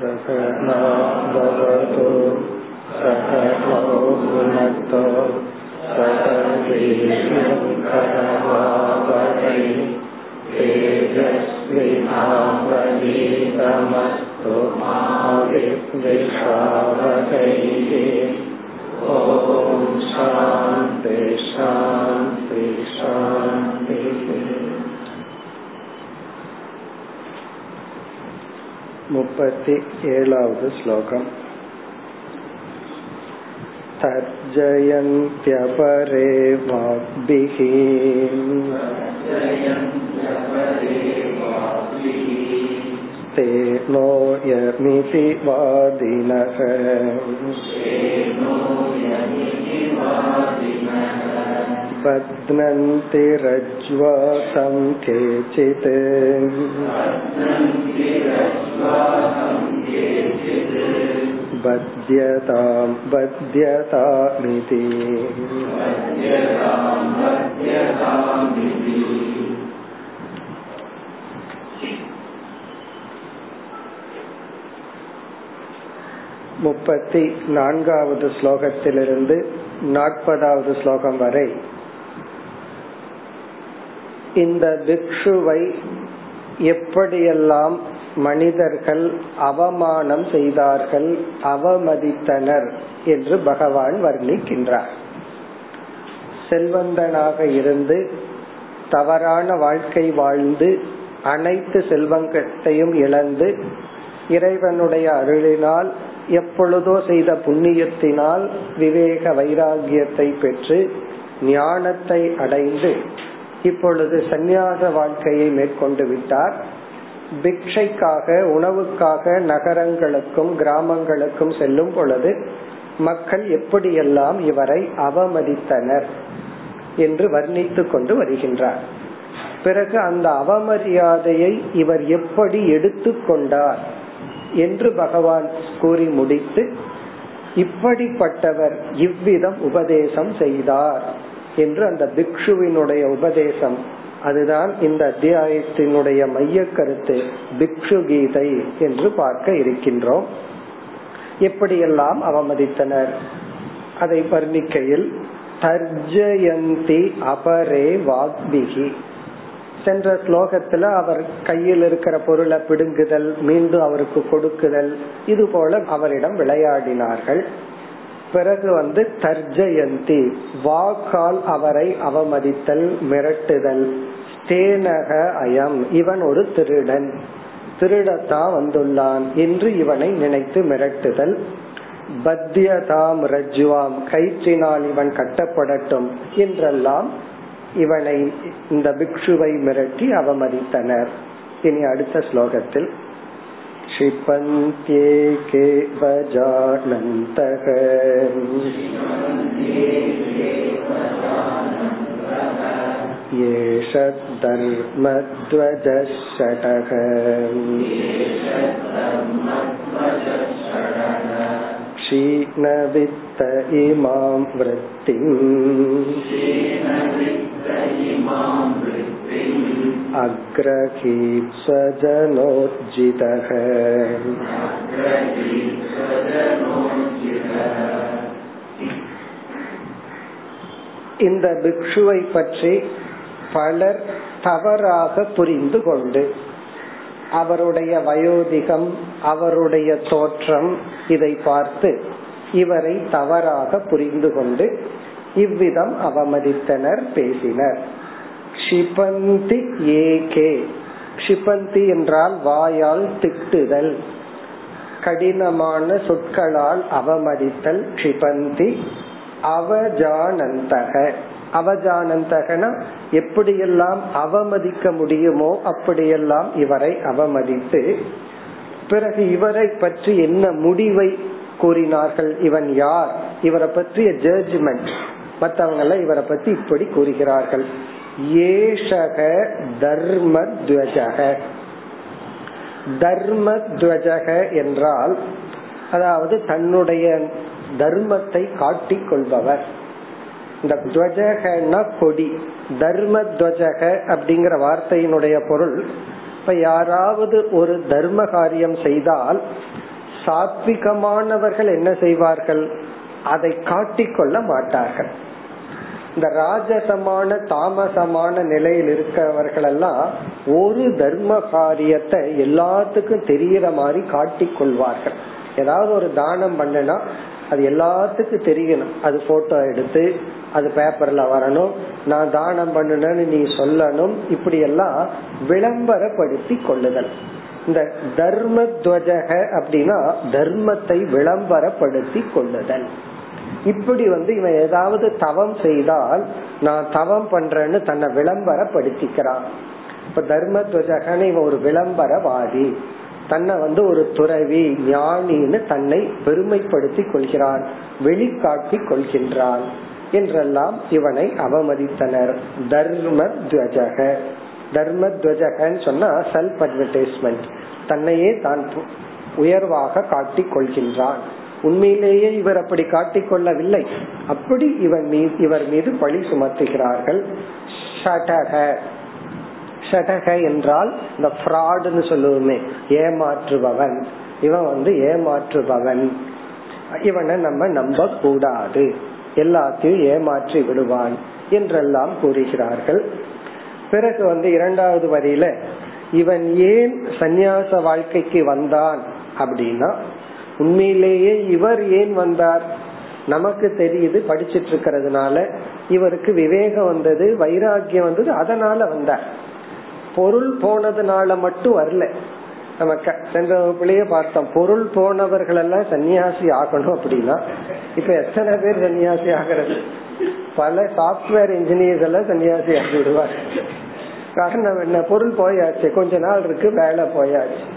सकनो भवतु सकनो भुनक्तो सकवीर्यङ्करवावहै तेजस्विनावनीतमस्तु मा विद्विषावहैः ॐ शान्ति शान्ति शान्तिः मुपति एलावद् श्लोकम् तर्जयन्त्यपरे वाग्भिः तेनोयमिति वादिनः बध्नन्ति रज्ज्वासं केचित् बध्यतां बध्यतामिति முப்பத்தி நான்காவது ஸ்லோகத்திலிருந்து நாற்பதாவது ஸ்லோகம் வரை இந்த பிக்ஷுவை எப்படியெல்லாம் மனிதர்கள் அவமானம் செய்தார்கள் அவமதித்தனர் என்று பகவான் வர்ணிக்கின்றார். செல்வந்தனாக இருந்து தவறான வாழ்க்கை வாழ்ந்து அனைத்து செல்வங்கத்தையும் இழந்து இறைவனுடைய அருளினால் எப்பொழுதோ செய்த புண்ணியத்தினால் விவேக வைராகியத்தை பெற்று ஞானத்தை அடைந்து இப்பொழுது சந்நியாச வாழ்க்கையை மேற்கொண்டு விட்டார். பிக்ஷைக்காக உணவுக்காக நகரங்களுக்கும் கிராமங்களுக்கும் செல்லும் பொழுது மக்கள் எப்படியெல்லாம் இவரை அவமதித்தனர் என்று வர்ணித்து கொண்டு வருகின்றார். பிறகு அந்த அவமரியாதையை இவர் எப்படி எடுத்துக்கொண்டார் என்று பகவான் கூறி முடித்து இப்படிப்பட்டவர் இவ்விதம் உபதேசம் செய்தார். என்று அந்த பிக்ஷுவினுடைய உபதேசம். அதுதான் இந்த அத்தியாயத்தினுடைய மைய கருத்து பிக்ஷு கீதை என்று பார்க்க இருக்கின்றோம். எப்படியெல்லாம் அவமதித்தனர்? அதை வர்ணிக்கையில் தர்ஜயந்தி அபரே வாக்பிகி. சென்ற ஸ்லோகத்துல அவர் கையில் இருக்கிற பொருளை பிடுங்குதல் மீண்டும் அவருக்கு கொடுக்குதல் இது போல அவரிடம் விளையாடினார்கள். பிறகு வந்து தர்ஜயந்தி வாக்கால் அவரை அவமதித்தல் மிரட்டுதல். தேனக அயம் இவன் ஒரு திருடன். திருடத்தான் வந்துள்ளான் என்று இவனை நினைத்து மிரட்டுதல். பத்தியதாம் ரஜ்வாம் கயிற்றினால் இவன் கட்டப்படட்டும். என்றெல்லாம் இவனை இந்த பிக்ஷுவை மிரட்டி அவமதித்தனர். இனி அடுத்த ஸ்லோகத்தில். क्षिपन्त्येके वजानन्तः एष धर्मध्वजः षटः क्षीणवित्त इमां वृत्तिम् अग्रहीत् स्वजनोज्जितः இந்த பிக்ஷுவை பற்றி பலர் தவறாக புரிந்து கொண்டு அவருடைய வயோதிகம் அவருடைய தோற்றம் இதை பார்த்து இவரை தவறாக புரிந்து கொண்டு இவ்விதம் அவமதித்தனர் பேசினர் ஷிபந்தி ஏகே. ஷிபந்தி என்றால் வாயால் திட்டுதல். கடினமான சொற்களால் அவமதித்தல் ஷிபந்தி அவஜானந்தக. அவஜானந்தகன எப்படியெல்லாம் அவமதிக்க முடியுமோ அப்படியெல்லாம் இவரை அவமதித்து பிறகு இவரை பற்றி என்ன முடிவை கூறினார்கள் இவன் யார் இவரை பற்றிய ஜட்ஜ்மெண்ட் மற்றவங்க எல்லாம் இவரை பத்தி இப்படி கூறுகிறார்கள். ஏஷக தர்மத்வஜக. தர்மத்வஜக என்றால் அதாவது தன்னுடைய தர்மத்தை காட்டிக் கொள்பவர் இந்த துவஜகன்னா கொடி. தர்ம துவஜக அப்படிங்கிற வார்த்தையினுடைய பொருள் இப்ப யாராவது ஒரு தர்ம காரியம் செய்தால் சாத்விகமானவர்கள் என்ன செய்வார்கள்? அதை காட்டிக்கொள்ள மாட்டார்கள். இந்த ராஜசமான தாமசமான நிலையில் இருக்கிறவர்கள் எல்லாம் ஒரு தர்ம காரியத்தை எல்லாத்துக்கும் தெரியற மாதிரி காட்டிக்கொள்வார்கள் ஏதாவது ஒரு தானம் பண்ணனா அது எல்லாத்துக்கும் தெரியணும். அது போட்டோ எடுத்து அது பேப்பர்ல வரணும். நான் தானம் பண்ணுனேன்னு நீ சொல்லணும். இப்படி எல்லாம் விளம்பரப்படுத்தி கொள்ளுதல். இந்த தர்ம துவஜக அப்படின்னா தர்மத்தை விளம்பரப்படுத்தி கொள்ளுதல். இப்படி வந்து இவன் ஏதாவது தவம் செய்தால் நான் தவம் பண்றேன்னு தன்னை விளம்பரப்படுத்திக்கிறான். இப்ப தர்ம துவஜகன்னு இவன் ஒரு விளம்பரவாதி. தன்னை வந்து ஒரு துறவி ஞானின்னு தன்னை பெருமைப்படுத்தி கொள்கிறான் வெளிக்காட்டி கொள்கின்றான் என்றெல்லாம் இவனை அவமதித்தனர். தர்ம துவஜக தர்ம துவஜகன்னு சொன்னா செல்ஃப் அட்வர்டைஸ்மெண்ட் தன்னையே தான் உயர்வாக காட்டிக் கொள்கின்றான். உண்மையிலேயே இவர் அப்படி காட்டிக் கொள்ளவில்லை. அப்படி இவன் மீது இவர் மீது பழி சுமத்துகிறார்கள். ஷடக. ஷடக என்றால் இந்த ஃப்ராடுன்னு சொல்லுவோமே ஏமாற்றுபவன். இவன் வந்து ஏமாற்றுபவன். இவனை நம்ம நம்ப கூடாது எல்லாத்தையும் ஏமாற்றி விடுவான் என்றெல்லாம் கூறுகிறார்கள். பிறகு வந்து இரண்டாவது வரியில இவன் ஏன் சந்நியாச வாழ்க்கைக்கு வந்தான் அப்படின்னா உண்மையிலேயே இவர் ஏன் வந்தார்? நமக்கு தெரியுது படிச்சிட்டு இருக்கிறதுனால இவருக்கு விவேகம் வந்தது வைராகியம் வந்தது அதனால வந்தார். பொருள் போனதுனால மட்டும் வரல. நம்ம சென்ற வகுப்புலயே பார்த்தோம் பொருள் போனவர்கள் எல்லாம் சன்னியாசி ஆகணும் அப்படின்னா இப்ப எத்தனை பேர் சன்னியாசி ஆகிறது? பல சாப்ட்வேர் இன்ஜினியர்ஸ் எல்லாம் சன்னியாசி ஆகி விடுவார். காரணம் என்ன? பொருள் போயாச்சு கொஞ்ச நாள் இருக்கு வேலை போயாச்சு.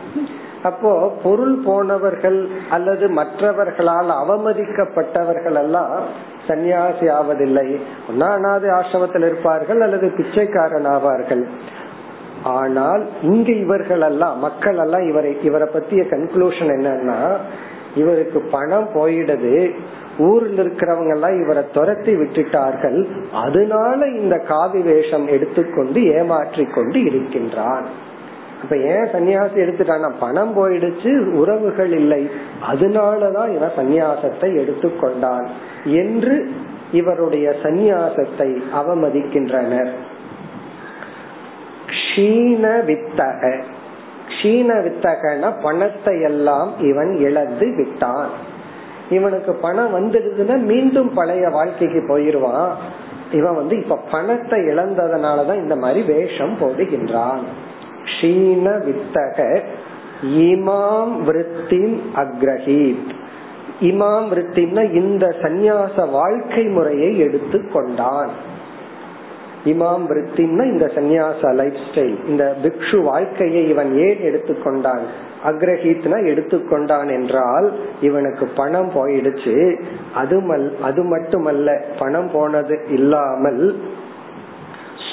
அப்போ பொருள் போனவர்கள் அல்லது மற்றவர்களால் அவமதிக்கப்பட்டவர்கள் எல்லாம் சன்னியாசி ஆவதில்லை. ஒன்னா அனாது ஆசிரமத்தில் இருப்பார்கள் அல்லது பிச்சைக்காரன் ஆவார்கள் ஆனால் இங்க இவர்கள் எல்லாம் மக்கள் எல்லாம் இவரை இவரை பத்திய கன்க்ளூஷன் என்னன்னா இவருக்கு பணம் போயிடுது. ஊரில் இருக்கிறவங்க எல்லாம் இவரை துரத்தி விட்டுட்டார்கள். அதனால இந்த காவி வேஷம் எடுத்துக்கொண்டு ஏமாற்றி கொண்டு இருக்கின்றான். இப்ப ஏன் சன்னியாசி எடுத்துட்டான்னா பணம் போயிடுச்சு உறவுகள் இல்லை. அதனாலதான் இவன் சந்நியாசத்தை எடுத்துக்கொண்டான் என்று இவருடைய சந்நியாசத்தை அவமதிக்கின்றனர். க்ஷீண வித்தக க்ஷீண வித்தகன பணத்தை எல்லாம் இவன் இழந்து விட்டான். இவனுக்கு பணம் வந்துடுதுன்னா மீண்டும் பழைய வாழ்க்கைக்கு போயிருவான். இவன் வந்து இப்ப பணத்தை இழந்ததுனாலதான் இந்த மாதிரி வேஷம் போடுகின்றான். க்ஷீண வித்தக இமாம் விருத்தின் அக்ரஹீத். இமாம் விருத்தின்னா இந்த சந்நியாச வாழ்க்கை முறையை எடுத்து கொண்டான். இமாம் விருத்தின்னா இந்த சந்நியாச லைஃப் ஸ்டைல் இந்த பிக்ஷு வாழ்க்கையை இவன் ஏன் எடுத்துக்கொண்டான் அக்ரஹீத்னா எடுத்துக்கொண்டான் என்றால் இவனுக்கு பணம் போயிடுச்சு. அது மல் அது மட்டுமல்ல பணம் போனது இல்லாமல்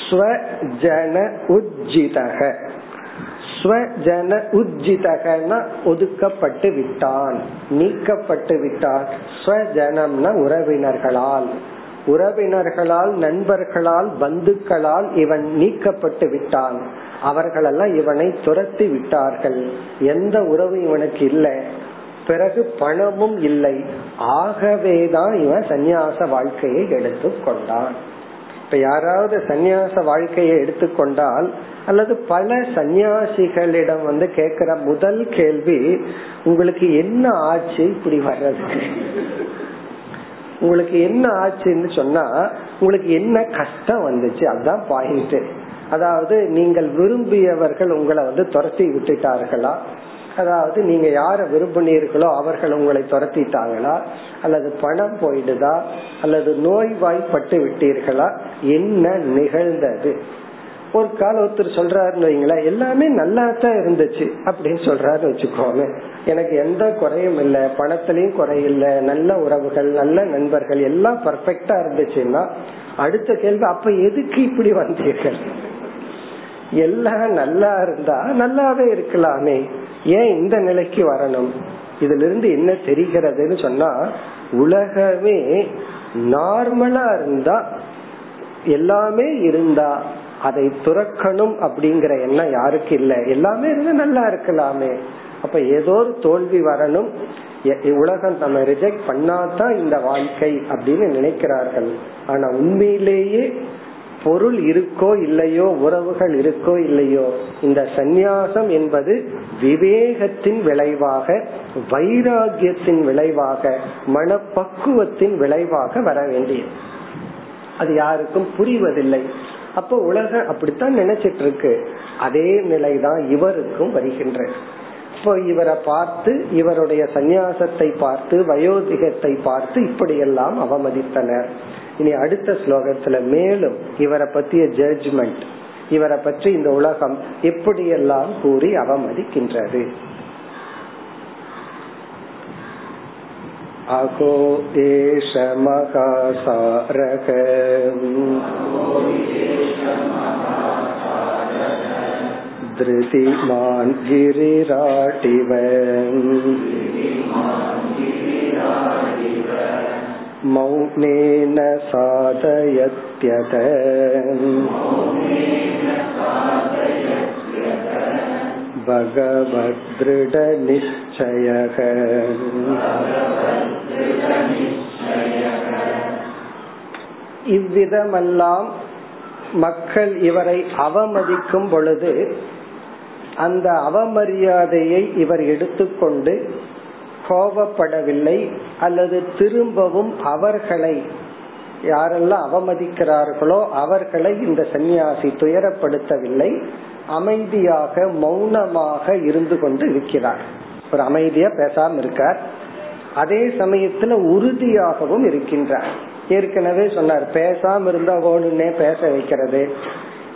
ஸ்வஜன உஜ்ஜிதக. ஸ்வஜன உஜ்ஜிதகன ஒதுக்கப்பட்டு விட்டான். நீக்கப்பட்டு விட்டான் ஸ்வஜனம்னா உறவினர்களால். உறவினர்களால் நண்பர்களால் பந்துக்களால் இவன் நீக்கப்பட்டு விட்டான். அவர்களெல்லாம் இவனை துரத்தி விட்டார்கள். எந்த உறவு இவனுக்கு இல்லை. பிறகு பணமும் இல்லை. ஆகவேதான் இவன் சந்நியாச வாழ்க்கையை எடுத்து கொண்டான் இப்ப யாராவது சந்நியாச வாழ்க்கையை எடுத்துக்கொண்டால் அல்லது பல சந்நியாசிகளிடம் வந்து கேக்குற முதல் கேள்வி உங்களுக்கு என்ன ஆச்சு இப்படி வர்றதுக்கு உங்களுக்கு என்ன ஆச்சுன்னு சொன்னா உங்களுக்கு என்ன கஷ்டம் வந்துச்சு? அதுதான் பாயிண்ட் அதாவது நீங்கள் விரும்பியவர்கள் உங்களை வந்து துரத்தி விட்டுட்டார்களா? அதாவது நீங்க யார விரும்பினீர்களோ அவர்கள் உங்களை துரத்திட்டாங்களா? அல்லது பணம் போயிடுதா? அல்லது நோய்வாய்ப்பட்டு விட்டீர்களா? என்ன நிகழ்ந்தது? ஒரு கால ஒருத்தர் சொல்றாருன்னு வைங்களேன் எல்லாமே நல்லா தான் இருந்துச்சு அப்படின்னு சொல்றாரு வச்சுக்கோங்க எனக்கு எந்த குறையும் இல்லை பணத்திலயும் குறையில்ல நல்ல உறவுகள் நல்ல நண்பர்கள் எல்லாம் பர்ஃபெக்டா இருந்துச்சுன்னா அடுத்த கேள்வி அப்ப எதுக்கு இப்படி வந்தீர்கள்? எல்லாம் நல்லா இருந்தா நல்லாவே இருக்கலாமே. ஏன் இந்த நிலைக்கு வரணும்? இதுல இருந்து என்ன தெரிகிறதுன்னு சொன்னா உலகமே நார்மலா இருந்தா எல்லாமே இருந்தா அதை துறக்கணும் அப்படிங்கிற எண்ணம் யாருக்கு இல்ல. எல்லாமே இருந்தா நல்லா இருக்கலாமே. அப்ப ஏதோ ஒரு தோல்வி வரணும். உலகம் நம்ம ரிஜெக்ட் பண்ணாதான் இந்த வாழ்க்கை அப்படின்னு நினைக்கிறார்கள். ஆனா உண்மையிலேயே பொருள் இருக்கோ இல்லையோ உறவுகள் இருக்கோ இல்லையோ இந்த சந்நியாசம் என்பது விவேகத்தின் விளைவாக வைராகியத்தின் விளைவாக மனப்பக்குவத்தின் விளைவாக வர வேண்டியது. அது யாருக்கும் புரிவதில்லை. அப்ப உலகம் அப்படித்தான் நினைச்சிட்டு இருக்கு அதே நிலைதான் இவருக்கும் வருகின்ற இப்போ இவரை பார்த்து இவருடைய சந்நியாசத்தை பார்த்து வயோதிகத்தை பார்த்து இப்படியெல்லாம் அவமதித்தனர். இனி அடுத்த ஸ்லோகத்துல மேலும் இவரை பற்றிய ஜட்ஜ்மெண்ட் இவரை பற்றி இந்த உலகம் எப்படியெல்லாம் கூறி அவமதிக்கின்றது. अहो एष महासारः धृतिमान् गिरिराटिव। मौनेन साधयत्यत। भगवदृढनिश्चयः இவ்விதமெல்லாம் மக்கள் இவரை அவமதிக்கும் பொழுது அந்த அவமரியாதையை இவர் எடுத்துக்கொண்டு கோபப்படவில்லை அல்லது திரும்பவும் அவர்களை யாரெல்லாம் அவமதிக்கிறார்களோ அவர்களை இந்த சன்னியாசி துயரப்படுத்தவில்லை. அமைதியாக மௌனமாக இருந்து கொண்டு இருக்கிறார். ஒரு அமைதியா பேசாம இருக்கார். அதே சமயத்துல உறுதியாகவும் இருக்கின்றார். ஏற்கனவே சொன்னார் பேசாம இருந்தா ஓடுனே பேச வைக்கிறது.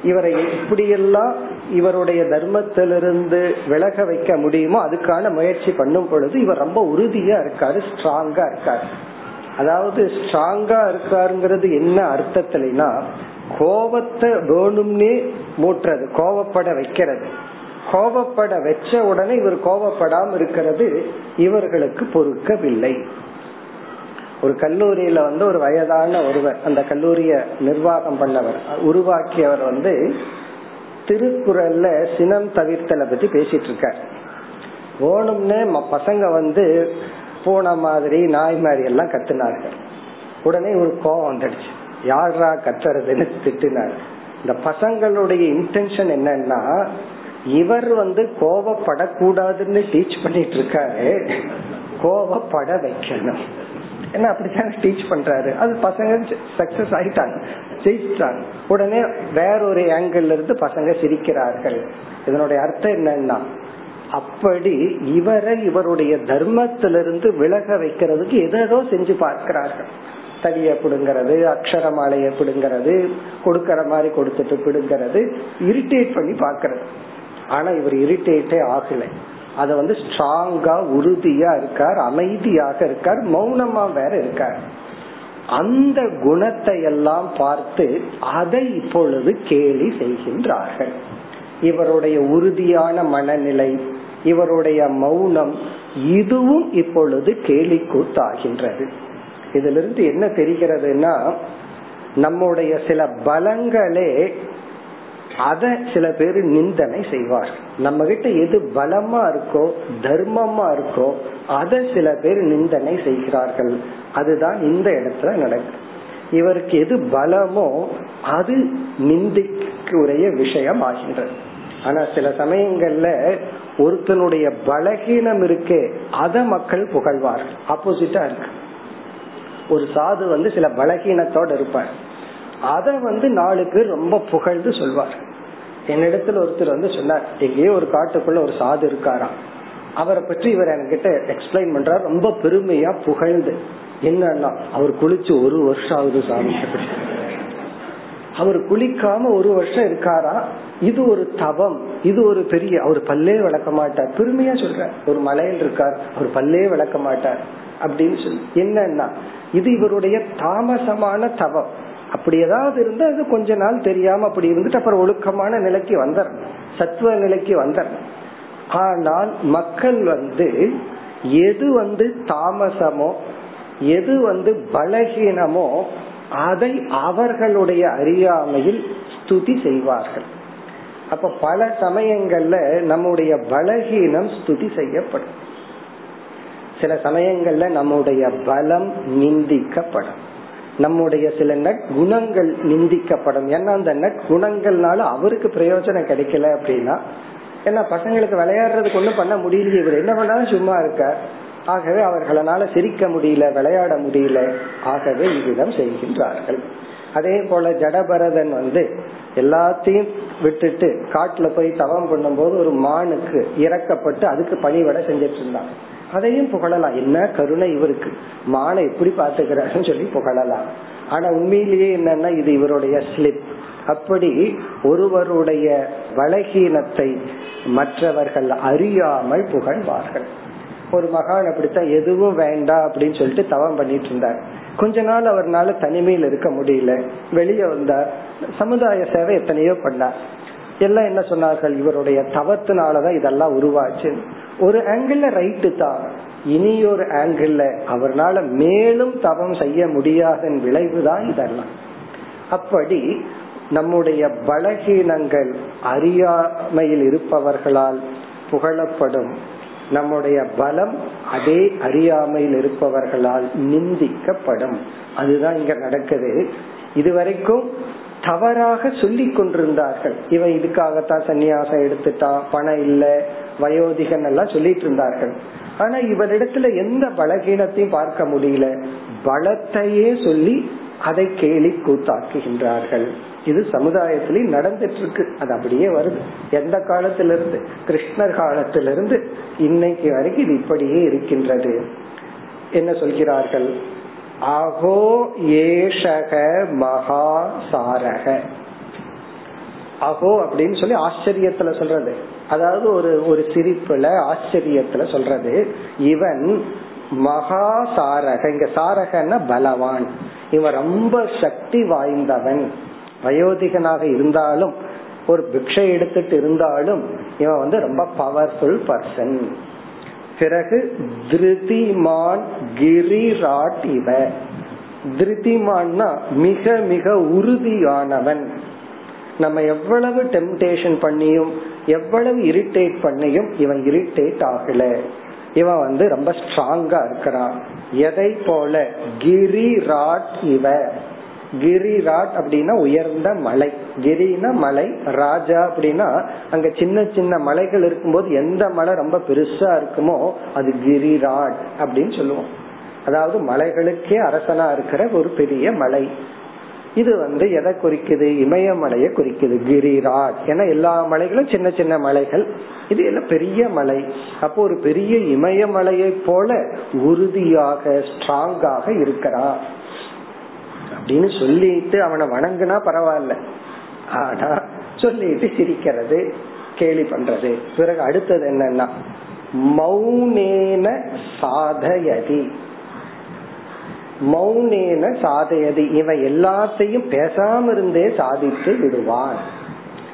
இவரை எப்படியெல்லாம் இவருடைய தர்மத்திலிருந்து விலக வைக்க முடியுமோ அதுக்கான முயற்சி பண்ணும் பொழுது இவர் ரொம்ப உறுதியா இருக்காரு ஸ்ட்ராங்கா இருக்காரு. அதாவது ஸ்ட்ராங்கா இருக்காருங்கிறது என்ன அர்த்தத்திலனா கோபத்தை வேணும்னே மூட்டுறது கோவப்பட வைக்கிறது. கோபப்பட வச்ச உடனே இவர் கோபப்படாம இருக்கிறது இவர்களுக்கு பொறுக்கவில்லை. ஒரு கல்லூரியில வந்து ஒரு வயதான ஒருவர் அந்த கல்லூரிய நிர்வாகம் பண்ணவர் உருவாக்கியவர் வந்து திருக்குறள்ல சினம் தவிர்த்தலை பத்தி பேசிட்டு இருக்கார் ஓணும்னு பசங்க வந்து பூனை மாதிரி நாய் மாதிரி எல்லாம் கத்துனார்கள். உடனே ஒரு கோபம் வந்துடுச்சு. யாரா கத்துறதுன்னு திட்டினார். இந்த பசங்களுடைய இன்டென்ஷன் என்னன்னா இவர் வந்து கோபப்படக்கூடாதுன்னு டீச் பண்ணிட்டு இருக்காரு கோபப்பட வைக்கணும். என்ன அப்படித்தான் டீச் பண்றாரு. அது பசங்க சக்சஸ் ஆயிட்டாங்க. ஜெயிச்சிட்டாங்க. உடனே வேற ஒரு ஆங்கிள் இருந்து பசங்க சிரிக்கிறார்கள். இதனுடைய அர்த்தம் என்னன்னா அப்படி இவரை இவருடைய தர்மத்திலிருந்து விலக வைக்கிறதுக்கு எதோ செஞ்சு பார்க்கிறார்கள். தடிய பிடுங்கிறது அக்ஷரமாலைய பிடுங்கிறது கொடுக்கற மாதிரி கொடுத்துட்டு பிடுங்கிறது இரிட்டேட் பண்ணி பாக்குறது ஆனா இவர் இரிட்டேட்டே ஆகலை. அத வந்து ஸ்ட்ராங்கா உறுதியா இருக்கார் அமைதியாக இருக்கார் மௌனமா வேற இருக்கார். அந்த குணத்தை எல்லாம் பார்த்து அதை இப்பொழுது கேலி செய்கின்றார்கள். இவருடைய உறுதியான மனநிலை இவருடைய மௌனம் இதுவும் இப்பொழுது கேலி கூத்தாகின்றது. இதிலிருந்து என்ன தெரிகிறதுனா நம்முடைய சில பலங்களே அத சில பேர் நிந்தனை செய்வார் நம்ம கிட்ட எது பலமா இருக்கோ தர்மமா இருக்கோ அத சில பேர் நிந்தனை செய்கிறார்கள். அதுதான் இந்த இடத்துல நடக்கும் இவருக்கு எது பலமோ அது நிந்திக்குரிய விஷயம் ஆகின்றது. ஆனா சில சமயங்கள்ல ஒருத்தனுடைய பலகீனம் இருக்கே அத மக்கள் புகழ்வார்கள். ஆப்போசிட்டா இருக்கு. ஒரு சாது வந்து சில பலகீனத்தோட இருப்பார். அத வந்து நாலு பேர் ரொம்ப புகழ்ந்து சொல்வார். என்னிடத்துல ஒருத்தர் வந்து சொன்னார் எங்கேயோ ஒரு காட்டுக்குள்ள ஒரு சாது இருக்காராம். அவரை பற்றி இவர் என்கிட்ட எக்ஸ்பிளைன் பண்றாரு. ரொம்ப பெருமையா புகழ்ந்து. என்னன்னா அவர் குளிச்சு ஒரு வருஷம் ஆகுது சாமி அவர் குளிக்காம ஒரு வருஷம் இருக்காரா? இது ஒரு தவம். இது ஒரு பெரிய அவர் பல்லே விளக்க மாட்டார். பெருமையா சொல்ற ஒரு மலையில் இருக்கார். அவர் பல்லே விளக்க மாட்டார். அப்படின்னு சொல்லி. என்னன்னா இது இவருடைய தாமசமான தவம். அப்படி ஏதாவது இருந்தா அது கொஞ்ச நாள் தெரியாம அப்படி இருந்துட்டு அப்புறம் ஒழுக்கமான நிலைக்கு வந்துடணும் சத்துவ நிலைக்கு வந்துடணும் ஆனால் மக்கள் வந்து எது வந்து தாமசமோ எது வந்து பலகீனமோ அதை அவர்களுடைய அறியாமையில் ஸ்துதி செய்வார்கள். அப்ப பல சமயங்கள்ல நம்முடைய பலகீனம் ஸ்துதி செய்யப்படும். சில சமயங்கள்ல நம்முடைய பலம் நிந்திக்கப்படும். நம்முடைய சில நற்குணங்கள் நிந்திக்கப்படும். ஏன்னா அந்த நற்குணங்கள்னால அவருக்கு பிரயோஜனம் கிடைக்கல அப்படின்னா ஏன்னா பசங்களுக்கு விளையாடுறதுக்கு ஒண்ணும் பண்ண முடியல இவர். என்ன பண்ணாலும் சும்மா இருக்க ஆகவே அவர்களால சிரிக்க முடியல விளையாட முடியல. ஆகவே இவ்விதம் செய்கின்றார்கள். அதே போல ஜடபரதன் வந்து எல்லாத்தையும் விட்டுட்டு காட்டுல போய் தவம் பண்ணும்போது ஒரு மானுக்கு இறக்கப்பட்டு அதுக்கு பணிவிட செஞ்சிட்டு இருந்தான். அதையும் புகழலாம். என்ன கருணை இவருக்கு? மானை எப்படி பாத்துக்கிறாருன்னு சொல்லி புகழலாம். ஆனா உண்மையிலேயே என்னன்னா இது இவருடைய ஸ்லிப் அப்படி ஒருவருடைய பலகீனத்தை மற்றவர்கள் அறியாமல் புகழ்வார்கள். ஒரு மகான் அப்படித்தான் எதுவும் வேண்டாம் அப்படின்னு சொல்லிட்டு தவம் பண்ணிட்டு இருந்தார். கொஞ்ச நாள் அவர்னால தனிமையில் இருக்க முடியல. வெளியே வந்தார். சமுதாய சேவை எத்தனையோ பண்ணார். எல்லாம் என்ன சொன்னார்கள்? இவருடைய தவத்தினாலதான் இதெல்லாம் உருவாச்சு. ஒரு ஆங்கிள் ரைட்டு தான் இனி ஒரு ஆங்கிள் அவர்னால மேலும் தவம் செய்ய முடியாத விளைவுதான் இதெல்லாம். அப்படி நம்முடைய பலகீனங்கள் அறியாமையில் இருப்பவர்களால் புகழப்படும். நம்முடைய பலம் அதே அறியாமையில் இருப்பவர்களால் நிந்திக்கப்படும். அதுதான் இங்க நடக்குது. இதுவரைக்கும் தவறாக சொல்லி கொண்டிருந்தார்கள். இவன் இதுக்காகத்தான் சன்னியாசம் எடுத்துட்டான் பணம் இல்ல வயோதிகன் எல்லாம் சொல்லிட்டு இருந்தார்கள். ஆனா இவரிடத்துல எந்த பலகீனத்தையும் பார்க்க முடியல. பலத்தையே சொல்லி அதை கேலி கூத்தாக்குகின்றார்கள். இது சமுதாயத்திலையும் நடந்துட்டு இருக்கு அது அப்படியே வருது. எந்த காலத்திலிருந்து? கிருஷ்ணர் காலத்திலிருந்து இன்னைக்கு வரைக்கும் இது இப்படியே இருக்கின்றது. என்ன சொல்கிறார்கள்? அகோ ஏஷக மகா சாரக அகோ அப்படின்னு சொல்லி ஆச்சரியத்துல சொல்றது. அதாவது ஒரு ஒரு சிரிப்புல ஆச்சரியத்துல சொல்றது. இவன் மகா சாரக இங்க சாரகன்னா பலவான். இவன் ரொம்ப சக்தி வாய்ந்தவன். வயோதிகனாக இருந்தாலும் ஒரு பிக்ஷை எடுத்துட்டு இருந்தாலும் இவன் வந்து ரொம்ப பவர்ஃபுல் பர்சன் பிறகு திருதிமான் கிரிராட் இவ திருதிமான்னா மிக மிக உறுதியானவன். நம்ம எவ்வளவு டெம்டேஷன் பண்ணியும் எவ்வளவு இரிட்டேட் பண்ணியும் இவன் இரிட்டேட் ஆகல. இவன் வந்து ரொம்ப ஸ்ட்ராங்கா இருக்கிறான். எதை போல? கிரிராட் இவ கிரிராட் அப்படின்னா உயர்ந்த மலை. கிரினா மலை ராஜா அப்படின்னா அங்க சின்ன சின்ன மலைகள் இருக்கும்போது எந்த மலை ரொம்ப பெருசா இருக்குமோ அது கிரிராட் அப்படின்னு சொல்லுவோம். அதாவது மலைகளுக்கே அரசனா இருக்கிற ஒரு பெரிய மலை. இது வந்து எதை குறிக்குது? இமயமலையை குறிக்குது கிரிராட். ஏன்னா எல்லா மலைகளும் சின்ன சின்ன மலைகள். இது எல்லாம் பெரிய மலை. அப்போ ஒரு பெரிய இமயமலையை போல உறுதியாக ஸ்ட்ராங்காக இருக்கிறார். அப்படின்னு சொல்லிட்டு அவனை வணங்குனா பரவாயில்ல. ஆனா சொல்லிட்டு சிரிக்கிறது கேலி பண்றது. பிறகு அடுத்தது என்னன்னா மௌனேன சாதயதி. மௌனேன சாதையது. இவன் எல்லாத்தையும் பேசாம இருந்தே சாதித்து விடுவான்.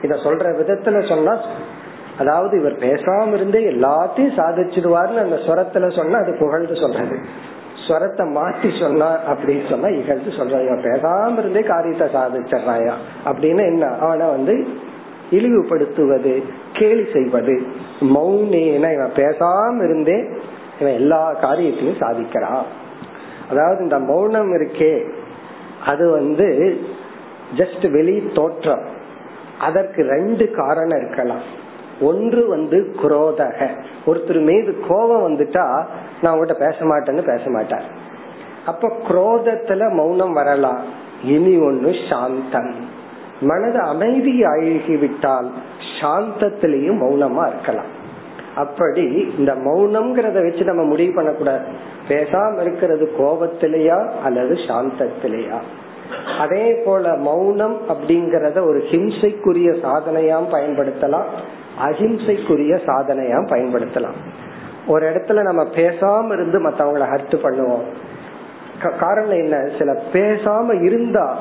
இத சொல்ற விதத்துல சொன்னா அதாவது இவர் பேசாம இருந்தே எல்லாத்தையும் சாதிச்சிடுவார்னு அந்த ஸ்வரத்துல சொன்னா அது புகழ்ந்து சொல்றது. ஸ்வரத்தை மாத்தி சொன்னா அப்படின்னு சொன்னா இகழ்ந்து சொல்றாயா பேசாம இருந்தே காரியத்தை சாதிச்சிடறாயா? அப்படின்னு என்ன? அவனை வந்து இழிவுபடுத்துவது கேலி செய்வது மௌனேன இவன் பேசாம இருந்தே இவன் எல்லா காரியத்தையும் சாதிக்கிறான். அதாவது இந்த மௌனம் இருக்கே அது வந்து ஜஸ்ட் வெளி தோற்றம். அதற்கு ரெண்டு காரணம் இருக்கலாம். ஒன்று வந்து குரோதக. ஒருத்தர் மீது கோபம் வந்துட்டா நான் உங்ககிட்ட பேச மாட்டேன்னு பேச மாட்டார். அப்ப குரோதத்துல மௌனம் வரலாம். இனி ஒன்னு சாந்தம். மனது அமைதி ஆகிவிட்டால் சாந்தத்திலையும் மௌனமா இருக்கலாம். அப்படி இந்த மௌனம்ங்கிறத வச்சு நம்ம முடிவு பண்ணக்கூடாது. பேசாம இருக்கிறது கோபத்திலேயா அல்லது சாந்தத்திலேயா? அதே போல மௌனம் அப்படிங்கறத ஒரு ஹிம்சைக்குரிய சாதனையாம் பயன்படுத்தலாம். அஹிம்சைக்குரிய சாதனையா பயன்படுத்தலாம். ஒரு இடத்துல நம்ம பேசாம இருந்து மத்தவங்களை ஹர்ட் பண்ணுவோம். காரணம் என்ன? சில பேசாம இருந்தா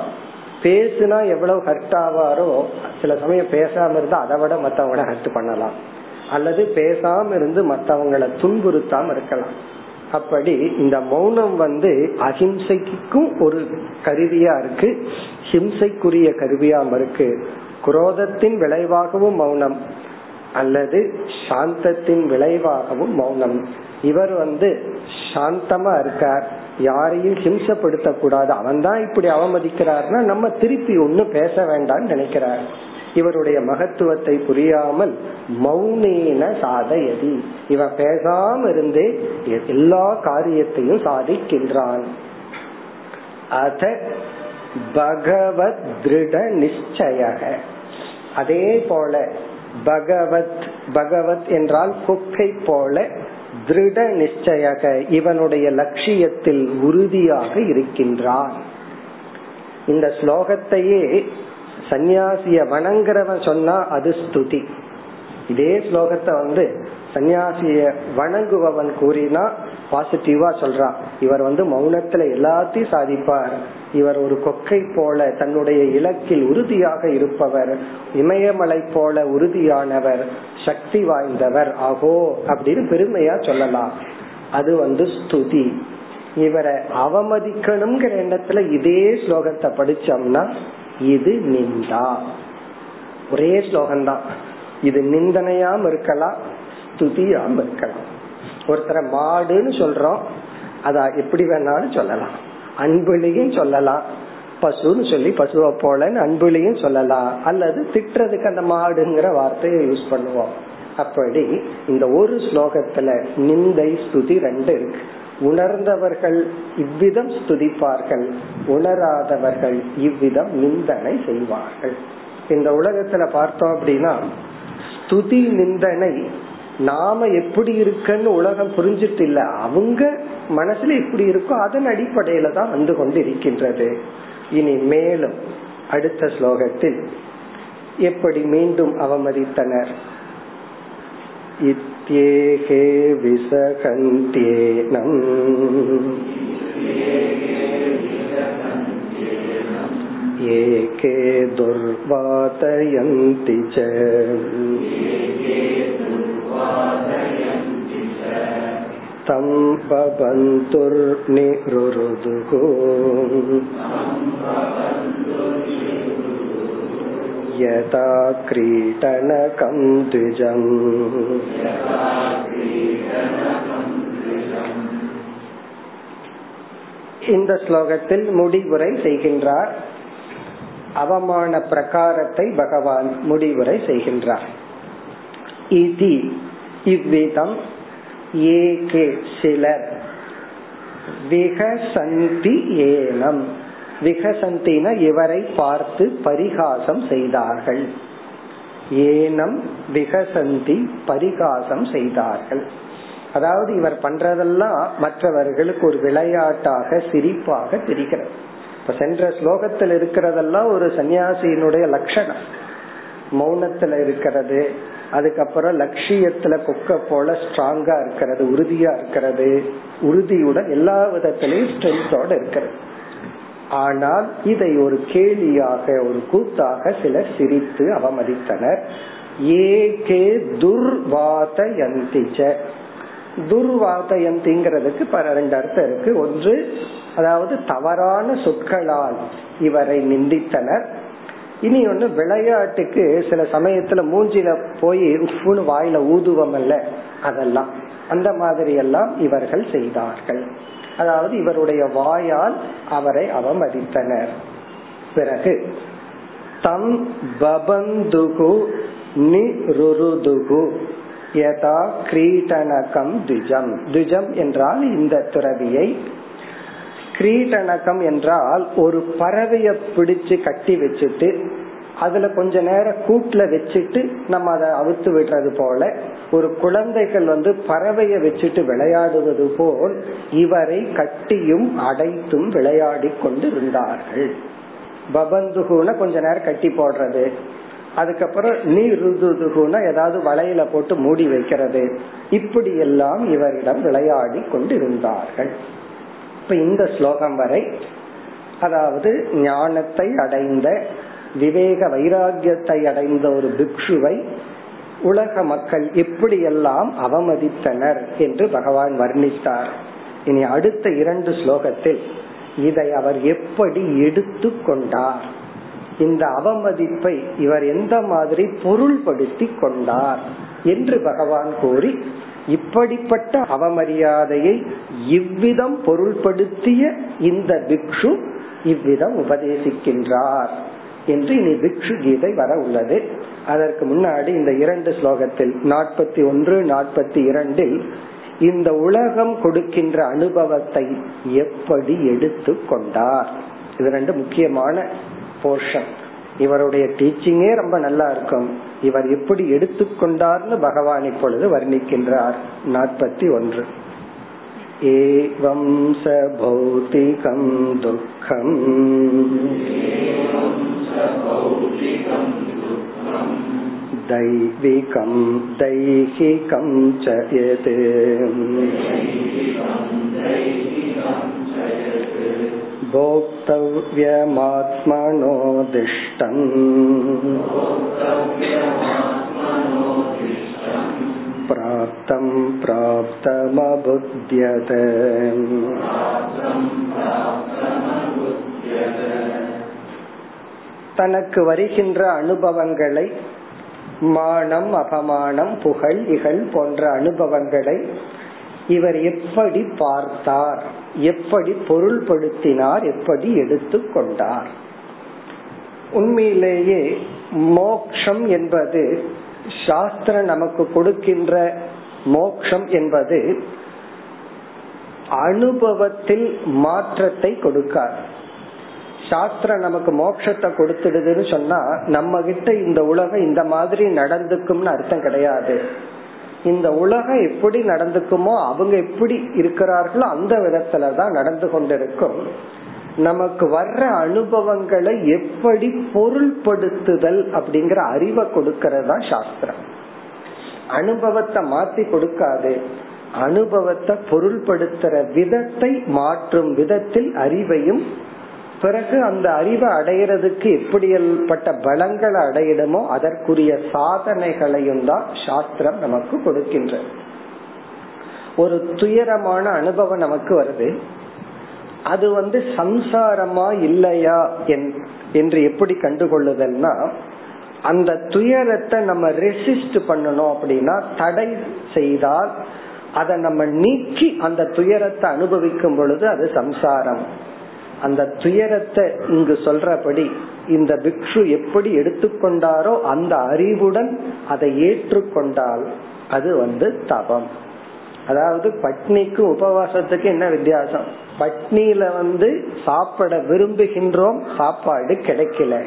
பேசுனா எவ்வளவு ஹர்ட் ஆவாரோ சில சமயம் பேசாம இருந்தா அதை விட மத்தவங்கள ஹர்ட் பண்ணலாம். அல்லது பேசாம இருந்து மத்தவங்களை துன்புறுத்தாம இருக்கலாம். அப்படி இந்த மௌனம் வந்து அஹிம்சைக்கும் ஒரு கருவியா இருக்கு ஹிம்சைக்குரிய கருவியாம இருக்கு. குரோதத்தின் விளைவாகவும் மௌனம். அல்லது சாந்தத்தின் விளைவாகவும் மௌனம். இவர் வந்து சாந்தமா இருக்கார். யாரையும் ஹிம்சப்படுத்த கூடாது அவன் தான் இப்படி அவமதிக்கிறார்னா நம்ம திருப்பி ஒன்னும் பேச வேண்டாம்னு நினைக்கிறார். இவருடைய மகத்துவத்தை புரியாமல் மௌனேன சாதயதி. இவன் பேசாம இருந்தே எல்லா காரியத்தையும் சாதிக்கின்றான். அத பகவத் திருட நிச்சய அதே போல பகவத் பகவத் என்றால் கொக்கை போல திருட நிச்சயக. இவனுடைய லட்சியத்தில் உறுதியாக இருக்கின்றான். இந்த ஸ்லோகத்தையே சந்நியாசிய வணங்குறவன் சொன்னா அது ஸ்துதி. இதே ஸ்லோகத்தை வந்து சன்னியாசிய வணங்குபவன் கூறினா பாசிட்டிவா சொல்றான் இவர் வந்து மௌனத்துல எல்லாத்தையும் சாதிப்பார். இவர் ஒரு கொக்கை போல தன்னுடைய இலக்கில் உறுதியாக இருப்பவர் இமயமலை போல உறுதியானவர் சக்தி வாய்ந்தவர். ஆகோ அப்படின்னு பெருமையா சொல்லலாம். அது வந்து ஸ்துதி. இவரை அவமதிக்கணுங்கிற எண்ணத்துல இதே ஸ்லோகத்தை படிச்சோம்னா இது நிந்தா. ஒரே ஸ்லோகம்தான். இது நிந்தனையாம் இருக்கலாம் ஸ்துதியாம் இருக்கலாம். ஒருத்தரை மாடுன்னு சொல்றோம் அத எப்படி வேணாலும் சொல்லலாம். அன்புலையும் சொல்லலாம். பசுன்னு சொல்லி பசுவை போலன்னு அன்புலையும் சொல்லலாம். அல்லது திட்டுறதுக்கு அந்த மாடுங்கிற வார்த்தையை யூஸ் பண்ணுவோம். அப்படி இந்த ஒரு ஸ்லோகத்துல நிந்தை ஸ்துதி ரெண்டு இருக்கு. உணர்ந்தவர்கள் இவ்விதம் ஸ்துதிப்பார்கள். உணராதவர்கள் இவ்விதம் நிந்தனை செய்வார்கள். இந்த உலகத்துல பார்த்தோம் அப்படின்னா ஸ்துதி நிந்தனை நாம எப்படி இருக்கன்னு உலகம் புரிஞ்சிட்டு இல்ல. அவங்க மனசுல எப்படி இருக்கோ அதன் அடிப்படையில தான் வந்து கொண்டு இருக்கின்றது இனி மேலும் அடுத்த ஸ்லோகத்தில் எப்படி மீண்டும் அவமதித்தனர்? இத்யேகே விசகந்தேனம் ஏகே துர்வாதயந்தி ச. तं बबन्तुर्निरुरुदुः यथा क्रीटनकं द्विजम् இந்த ஸ்லோகத்தில் முடிவுரை செய்கின்றார் அவமான பிரகாரத்தை பகவான் முடிவுரை செய்கின்றார் இதி இவ்விதம் ஏகே சிலர். விகசந்தி ஏனம். விகசந்தின இவரை பார்த்து பரிகாசம் செய்தார்கள். ஏனம் விகசந்தி பரிகாசம் செய்தார்கள். அதாவது இவர் பண்றதெல்லாம் மற்றவர்களுக்கு ஒரு விளையாட்டாக சிரிப்பாக தெரிகிறது. இப்ப சென்ற ஸ்லோகத்தில் இருக்கிறதெல்லாம் ஒரு சன்னியாசியினுடைய லட்சணம். மௌனத்துல இருக்கிறது அதுக்கப்புறம் லட்சியத்துல கொக்க போல ஸ்ட்ராங்கா இருக்கிறது உறுதியா இருக்கிறது உறுதியுடன் எல்லா விதத்திலையும் ஸ்ட்ரென்த்தோட இருக்கிறது. ஆனால் இதை ஒரு கேலியாக ஒரு கூத்தாக சிலர் சிரித்து அவமதித்தனர். ஏகே துர்வாதயந்திச்ச. துர்வாதயந்திங்கிறதுக்கு பல ரெண்டு அர்த்தம் இருக்கு. ஒன்று அதாவது தவறான சொற்களால் இவரை நிந்தித்தனர். இனி ஒண்ணு விளையாட்டுக்கு சில சமயத்துல மூஞ்சில போய் உப்புன்னு வாயில ஊதுவம் அல்ல அதெல்லாம். அந்த மாதிரி எல்லாம் இவர்கள் செய்தார்கள். அதாவது இவருடைய வாயால் அவரை அவமதித்தனர். பிறகு தம் பபந்துகு நிருதுகு யதா கிரீடனகம் துஜம் துஜம் என்றால் இந்த துறவியை கிரீடனகம் என்றால் ஒரு பறவைய பிடிச்சு கட்டி வச்சுட்டு அதுல கொஞ்ச நேரம் கூட்டுல வச்சுட்டு நம்ம அதை அவுத்து விடுறது போல ஒரு குழந்தைகள் வந்து பறவைய வச்சுட்டு விளையாடுவது போல் இவரை கட்டியும் அடைத்தும் விளையாடி கொண்டு இருந்தார்கள் பபந்துகுன கொஞ்ச நேரம் கட்டி போடுறது. அதுக்கப்புறம் நீ ருதுகுனா ஏதாவது வலையில போட்டு மூடி வைக்கிறது. இப்படி எல்லாம் இவரிடம் விளையாடி கொண்டு இருந்தார்கள் இப்ப இந்த ஸ்லோகம் வரை அதாவது ஞானத்தை அடைந்த விவேக வைராகியத்தை அடைந்த ஒரு பிக்ஷுவை உலக மக்கள் எப்படியெல்லாம் அவமதித்தனர் என்று பகவான் வர்ணித்தார். இனி அடுத்த இரண்டு ஸ்லோகத்தில் இதை அவர் எப்படி எடுத்து கொண்டார்? இந்த அவமதிப்பை இவர் எந்த மாதிரி பொருள்படுத்தி கொண்டார்? என்று பகவான் கூறி இப்படிப்பட்ட அவமரியாதையை இவ்விதம் பொருள்படுத்திய இந்த பிக்ஷு இவ்விதம் உபதேசிக்கின்றார் என்று இனி பிக்ஷு கீதை வர உள்ளது. அதற்கு முன்னாடி இந்த இரண்டு ஸ்லோகத்தில் நாற்பத்தி ஒன்று நாற்பத்தி இரண்டில் இந்த உலகம் கொடுக்கின்ற அனுபவத்தை எப்படி எடுத்து கொண்டார்? இது ரெண்டு முக்கியமான போர்ஷன் இவருடைய டீச்சிங்கே ரொம்ப நல்லா இருக்கும் இவர் எப்படி எடுத்துக்கொண்டார்னு பகவான் இப்பொழுது வர்ணிக்கின்றார் நாற்பத்தி ஒன்று ஏவம் ச பௌத்திகம் துக்கம் दैविकं दैहिकं च यत् भोक्तव्यमात्मनो दिष्टम् प्राप्तं प्राप्तमबुध्यत தனக்கு வருகின்ற அனுபவங்களை மானம் அபமானம் புகழ் இகழ் போன்ற அனுபவங்களை இவர் எப்படி பார்த்தார் எப்படி பொருள்படுத்தினார் எப்படி எடுத்துக்கொண்டார் உண்மையிலேயே மோக்ஷம் என்பது சாஸ்திரம் நமக்கு கொடுக்கின்ற மோக்ஷம் என்பது அனுபவத்தில் மாற்றத்தை கொடுக்காது. சாஸ்திரம் நமக்கு மோட்சத்தை கொடுத்துடுதுன்னு சொன்னா நம்ம கிட்ட இந்த உலகம் இந்த மாதிரி நடந்துக்கும்னு அர்த்தம் கிடையாது. இந்த உலகம் எப்படி நடந்துக்குமோ அவங்க எப்படி இருக்கிறார்களோ அந்த விதத்துலதான் நடந்து கொண்டிருக்கும். நமக்கு வர்ற அனுபவங்களை எப்படி பொருள்படுத்துதல் அப்படிங்கிற அறிவை கொடுக்கறது தான் சாஸ்திரம். அனுபவத்தை மாத்தி கொடுக்காது. அனுபவத்தை பொருள்படுத்துற விதத்தை மாற்றும் விதத்தில் அறிவையும் பிறகு அந்த அறிவை அடையிறதுக்கு எப்படிப்பட்ட பலங்களை அடையிடமோ அதற்குரிய சாதனைகளையும் தான் சாஸ்திரம் நமக்கு கொடுக்கின்ற. ஒரு துயரமான அனுபவம் நமக்கு வருது. அது வந்து சம்சாரமா இல்லையா என்று எப்படி கண்டுகொள்ளுதல்னா அந்த துயரத்தை நம்ம ரெசிஸ்ட் பண்ணணும் அப்படின்னா தடை செய்தால் அதை நம்ம நீக்கி அந்த துயரத்தை அனுபவிக்கும் பொழுது அது சம்சாரம். அந்த துயரத்தை இங்கு சொல்றபடி இந்த பிக்ஷு எப்படி எடுத்துக்கொண்டாரோ அந்த அறிவுடன் அதை ஏற்றுக்கொண்டால் அது வந்து தபம் அதாவது பட்னிக்கு உபவாசத்துக்கு என்ன வித்தியாசம்? பட்னியில வந்து சாப்பிட விரும்புகின்றோம் சாப்பாடு கிடைக்கல.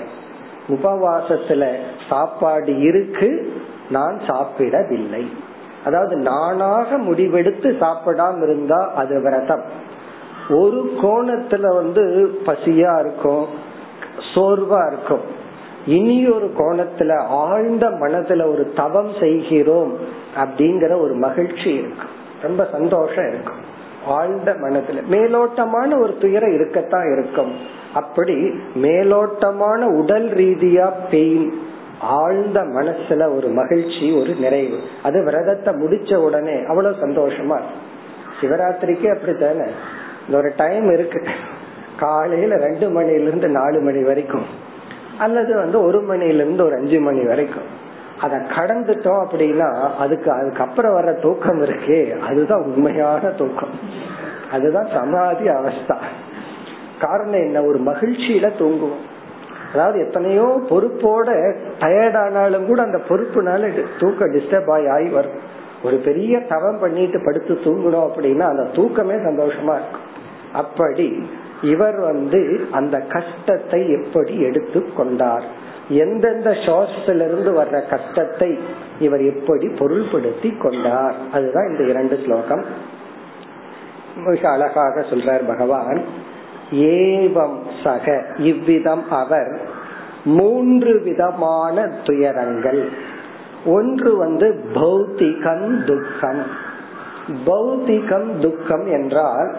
உபவாசத்துல சாப்பாடு இருக்கு நான் சாப்பிடவில்லை. அதாவது நானாக முடிவெடுத்து சாப்பிடாம இருந்தா அது விரதம். ஒரு கோணத்துல வந்து பசியா இருக்கும் சோர்வா இருக்கும். இனி ஒரு கோணத்துல ஆழ்ந்த மனதுல ஒரு தவம் செய்கிறோம் அப்படிங்கிற ஒரு மகிழ்ச்சி இருக்கும். ரொம்ப சந்தோஷம் இருக்கும். ஆழ்ந்த மனதுல. மேலோட்டமான ஒரு துயரம் இருக்கத்தான் இருக்கும். அப்படி மேலோட்டமான உடல் ரீதியா பெயின் ஆழ்ந்த மனசுல ஒரு மகிழ்ச்சி ஒரு நிறைவு. அது விரதத்தை முடிச்ச உடனே அவ்வளவு சந்தோஷமா சிவராத்திரிக்கு அப்படித்தானே? இந்த ஒரு டைம் இருக்கு. காலையில ரெண்டு மணில இருந்து நாலு மணி வரைக்கும். அல்லது வந்து ஒரு மணில இருந்து ஒரு அஞ்சு மணி வரைக்கும். அத கடந்துட்டோம் அப்படின்னா அதுக்கு அதுக்கப்புறம் வர்ற தூக்கம் இருக்கே அதுதான் உண்மையான தூக்கம். அதுதான் சமாதி அவஸ்தா. காரணம் என்ன? ஒரு மகிழ்ச்சியில தூங்குவோம். அதாவது எத்தனையோ பொறுப்போட டயர்டானாலும் கூட அந்த பொறுப்புனால தூக்கம் டிஸ்டர்ப் ஆகி ஆகி வரும். ஒரு பெரிய தவம் பண்ணிட்டு படுத்து தூங்கணும் அப்படின்னா அந்த தூக்கமே சந்தோஷமா இருக்கும். அப்படி இவர் வந்து அந்த கஷ்டத்தை எப்படி எடுத்து கொண்டார்? எந்தெந்த இருந்து வர்ற கஷ்டத்தை இவர் எப்படி பொருள்படுத்தி கொண்டார்? அதுதான் இந்த இரண்டு ஸ்லோகம். மிக அழகாக சொல்றார் பகவான். ஏவம் சக இவ்விதம் அவர் மூன்று விதமான துயரங்கள். ஒன்று வந்து பௌத்திகம் துக்கம். பௌத்திகம் துக்கம் என்றால்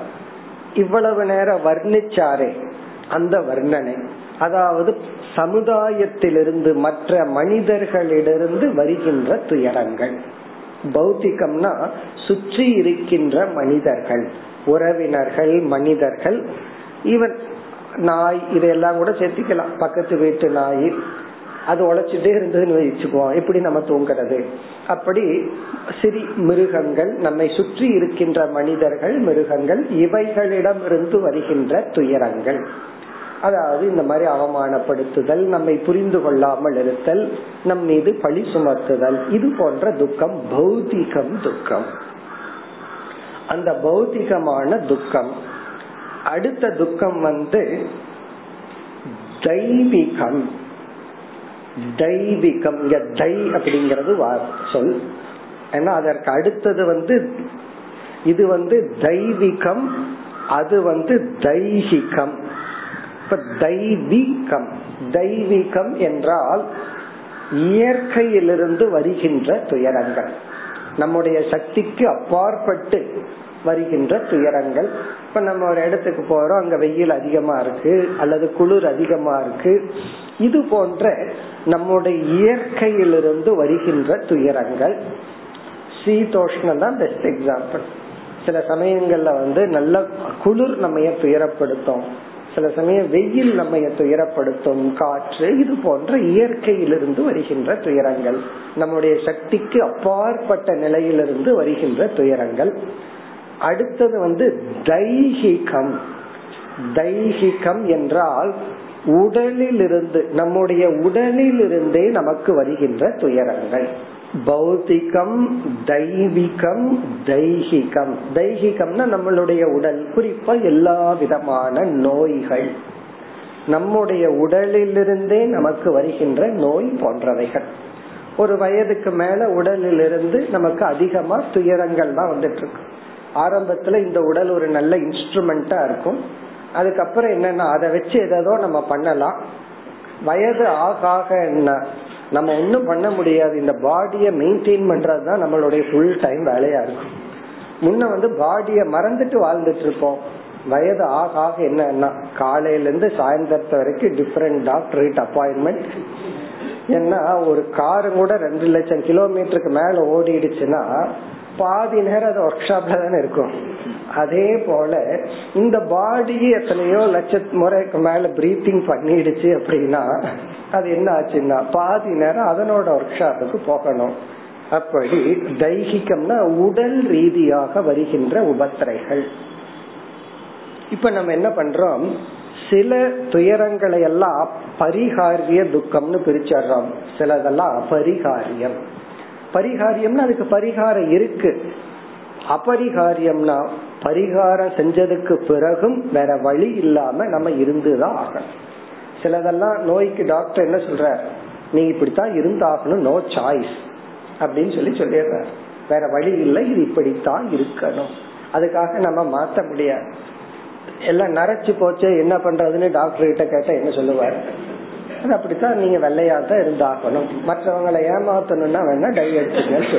இவ்வளவு நேரம் வர்ணிச்சாரே அந்த வர்ணனை. அதாவது சமுதாயத்திலிருந்து மற்ற மனிதர்களிலிருந்து வருகின்ற துயரங்கள். பௌத்திகம்னா சுற்றி இருக்கின்ற மனிதர்கள் உறவினர்கள் மனிதர்கள். இவன் நாய் இதெல்லாம் கூட சேர்த்திக்கலாம். பக்கத்து வீட்டு நாய் அது உழைச்சிட்டே இருந்ததுன்னு வச்சுக்குவோம். எப்படி நம்ம தூங்குறது. அப்படி சிறி மிருகங்கள் நம்மை சுற்றி இருக்கின்ற மனிதர்கள் மிருகங்கள் இவைகளிடம் இருந்து வருகின்ற துயரங்கள். அதாவது இந்த மாதிரி அவமானப்படுத்துதல் நம்மை புரிந்து கொள்ளாமல் இருத்தல் நம் மீது பழி சுமத்துதல் இது போன்ற துக்கம் பௌதிகம் துக்கம். அந்த பௌத்திகமான துக்கம். அடுத்த துக்கம் வந்து தெய்வீகம். தெய்வீகம் தை அப்படிங்கிறது சொல். ஏன்னா அதற்கு அடுத்தது வந்து இது வந்து தெய்வீகம் அது வந்து தைகிகம் இப்ப தெய்வீகம் தெய்வீகம் என்றால் இயற்கையிலிருந்து வருகின்ற துயரங்கள். நம்முடைய சக்திக்கு அப்பாற்பட்டு வருகின்ற துயரங்கள். இப்ப நம்ம ஒரு இடத்துக்கு போறோம் அங்க வெயில் அதிகமா இருக்கு அல்லது குளிர் அதிகமா இருக்கு. இது போன்ற நம்முடைய இயற்கையிலிருந்து வருகின்ற துயரங்கள். சீதோஷ்ணம் தான் பெஸ்ட் எக்ஸாம்பிள் சில சமயங்கள்ல வந்து நல்ல குளிர் நம்ம துயரப்படுத்தும். சில சமயம் வெயில் நம்ம துயரப்படுத்தும். காற்று இது போன்ற இயற்கையிலிருந்து வருகின்ற துயரங்கள். நம்முடைய சக்திக்கு அப்பாற்பட்ட நிலையிலிருந்து வருகின்ற துயரங்கள். அடுத்தது வந்து தைகிகம் தைகிகம் என்றால் உடலிலிருந்து நம்முடைய உடலிலிருந்தே நமக்கு வருகின்ற துயரங்கள். பௌத்திகம் தெய்வீகம் தைகிகம் தைகிகம்னா நம்மளுடைய உடல் குறிப்பா எல்லா விதமான நோய்கள். நம்முடைய உடலிலிருந்தே நமக்கு வருகின்ற நோய் போன்றவைகள். ஒரு வயதுக்கு மேல உடலிலிருந்து நமக்கு அதிகமா துயரங்கள் தான் வந்துட்டு இருக்கு. ஆரம்பத்துல இந்த உடல் ஒரு நல்ல இன்ஸ்ட்ருமெண்டா இருக்கும். அதுக்கப்புறம் என்னன்னா அதை வச்சு ஏதோ நம்ம பண்ணலாம். வயது ஆக ஆக என்ன நம்ம ஒன்றும் பண்ண முடியாது. இந்த பாடியை மெயின்டைன் பண்றதுதான் நம்மளுடைய ஃபுல் டைம் வேலையா இருக்கும். முன்ன வந்து பாடியை மறந்துட்டு வாழ்ந்துட்டு இருப்போம். வயது ஆக ஆக என்னன்னா காலையில இருந்து சாயந்தரத்து வரைக்கும் டிஃபரெண்ட் டாக்டரேட் அப்பாயின்மெண்ட் ஏன்னா ஒரு காரு கூட ரெண்டு லட்சம் கிலோமீட்டருக்கு மேல ஓடிடுச்சுன்னா பாதி நேரம் அது ஒர்க் ஷாப்ல தானே இருக்கும். அதே போல இந்த பாடி எத்தனையோ லட்ச முறைக்கு மேல பிரீத்திங் பண்ணிடுச்சு அப்படின்னா அது என்ன ஆச்சுன்னா பாதி நேரம் அதனோட ஒர்க் ஷாப்புக்கு போகணும். அப்படி தைகிகம்னா உடல் ரீதியாக வருகின்ற உபத்திரைகள். இப்ப நம்ம என்ன பண்றோம்? சில துயரங்களை எல்லாம் பரிகாரிய துக்கம்னு பிரிச்சிடுறோம். சிலதெல்லாம் அபரிகாரியம். பரிகாரியம்னா அதுக்கு பரிகாரம் இருக்கு. அபரிகாரியம்னா பரிகாரம் செஞ்சதுக்கு பிறகும் வேற வழி இல்லாம நம்ம இருந்துதான் ஆகணும். சிலதெல்லாம் நோய்க்கு டாக்டர் என்ன சொல்ற நீ இப்படித்தான் இருந்தாகணும் நோ சாய்ஸ் அப்படின்னு சொல்லி சொல்லிடுற வேற வழி இல்லை இது இப்படித்தான் இருக்கணும். அதுக்காக நம்ம மாத்த முடியாது. எல்லாம் நரைச்சு போச்சு என்ன பண்றதுன்னு டாக்டர் கிட்ட கேட்டா என்ன சொல்லுவார்? அது அப்படித்தான் நீங்க வெள்ளையா தான் இருந்தாகணும். மற்றவங்களை ஏமாத்தணும்னா வேணா டை எடுத்துக்கன்னு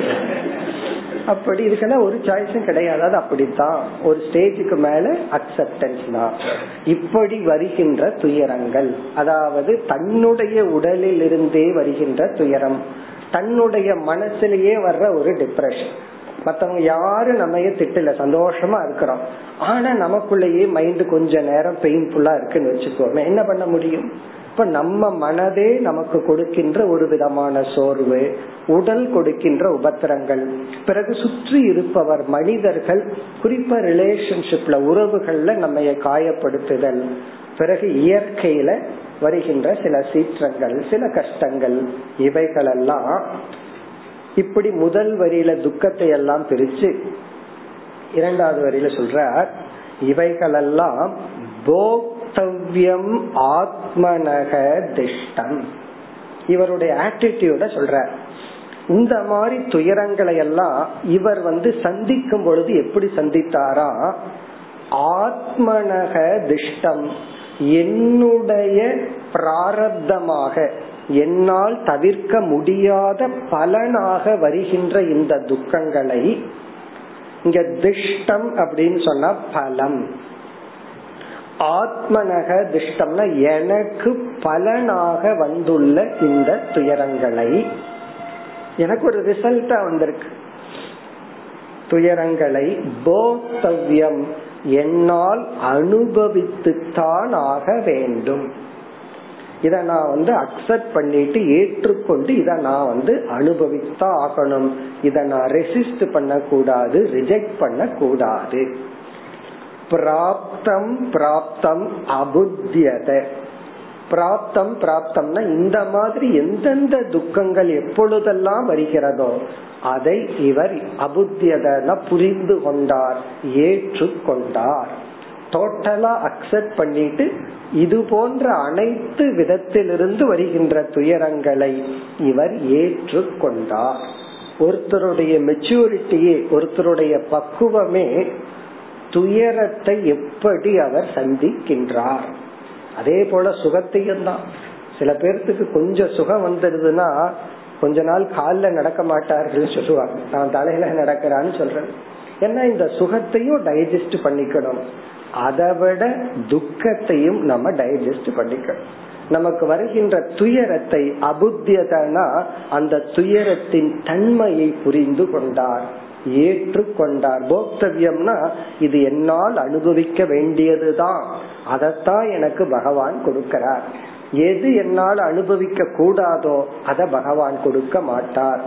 அப்படி இதுக்கெல்லாம் ஒரு சாய்ஸும் கிடையாது. அது அப்படித்தான். ஒரு ஸ்டேஜுக்கு மேல அக்செப்டன்ஸ் தான். இப்படி வருகின்ற துயரங்கள். அதாவது தன்னுடைய உடலில் இருந்தே வருகின்ற துயரம். தன்னுடைய மனசுலயே வர்ற ஒரு டிப்ரெஷன் மத்தவங்க யாரும் நம்ம திட்டல. சந்தோஷமா இருக்கிறோம். ஆனா நமக்குள்ளேயே மைண்ட் கொஞ்ச நேரம் பெயின்ஃபுல்லா இருக்குன்னு வச்சுக்கோமே. என்ன பண்ண முடியும்? இப்ப நம்ம மனதே நமக்கு கொடுக்கின்ற ஒரு விதமான சோர்வு உடல் கொடுக்கின்ற உபத்திரங்கள். பிறகு சுற்றி இருப்பவர் மனிதர்கள் குறிப்பா ரிலேஷன்ஷிப்ல உறவுகள்ல நம்ம காயப்படுத்துதல். பிறகு இயற்கையில வருகின்ற சில சீற்றங்கள் சில கஷ்டங்கள் இவைகளெல்லாம் இப்படி முதல் வரியில துக்கத்தை எல்லாம் பிரிச்சு இரண்டாவது வரியில சொல்றார் இவைகளெல்லாம் கர்த்தவ்யம் ஆத்மனக திஷ்டம். இவருடைய ஆட்டிடியூட சொல்ற இந்த மாதிரி துயரங்களை எல்லாம் இவர் வந்து சந்திக்கும் பொழுது எப்படி சந்தித்தாரா? ஆத்மனக திஷ்டம் என்னுடைய பிராரப்தமாக என்னால் தவிர்க்க முடியாத பலனாக வருகின்ற இந்த துக்கங்களை இங்க திஷ்டம் அப்படின்னு சொன்னா பலம். ஆத்மனக திஷ்டம்னா எனக்கு பலனாக வந்துள்ள இந்த துயரங்களை. எனக்கு ஒரு ரிசல்ட்டா வந்திருக்கு. துயரங்களை போக்தவ்யம் என்னால் அனுபவித்துத்தான் ஆக வேண்டும். இத நான் வந்து அக்செப்ட் பண்ணிட்டு ஏற்றுக்கொண்டு இத நான் வந்து அனுபவித்தான் ஆகணும். இத நான் ரெசிஸ்ட் பண்ண கூடாது ரிஜெக்ட் பண்ண கூடாது பிராப்தம் பிராப்தம் அபுத்தியத. பிராப்தம் பிராப்தம்னா இந்த மாதிரி எந்தெந்த துக்கங்கள் எப்பொழுதெல்லாம் வருகிறதோ அதை இவர் அபுத்தியதன புரிந்து கொண்டார் ஏற்றுக்கொண்டார். டோட்டலா அக்செப்ட் பண்ணிட்டு இது போன்ற அனைத்து விதத்திலிருந்து வருகின்ற துயரங்களை இவர் ஏற்றுக்கொண்டார். ஒருத்தருடைய மெச்சூரிட்டியே ஒருத்தருடைய பக்குவமே துயரத்தை எப்படி அவர் சந்திக்கின்றார்? அதே போல சுகத்தையும் தான். சில பேர்த்துக்கு கொஞ்சம் சுகம் வந்துடுதுன்னா கொஞ்ச நாள் காலில் நடக்க மாட்டார்கள் சொல்லுவாங்க. நான் தலையில நடக்கிறான்னு சொல்றேன். ஏன்னா இந்த சுகத்தையும் டைஜஸ்ட் பண்ணிக்கணும். அதை விட துக்கத்தையும் நம்ம டைஜஸ்ட் பண்ணிக்கணும். நமக்கு வருகின்ற துயரத்தை அபுத்தியதனா அந்த துயரத்தின் தன்மையை புரிந்து கொண்டார். ஏற்றுக்கொண்டார். போக்தவியம்னா இது என்னால் அனுபவிக்க வேண்டியதுதான். அதத்தான் எனக்கு பகவான் கொடுக்கிறார். எது என்னால் அனுபவிக்க கூடாதோ அத பகவான் கொடுக்க மாட்டார்.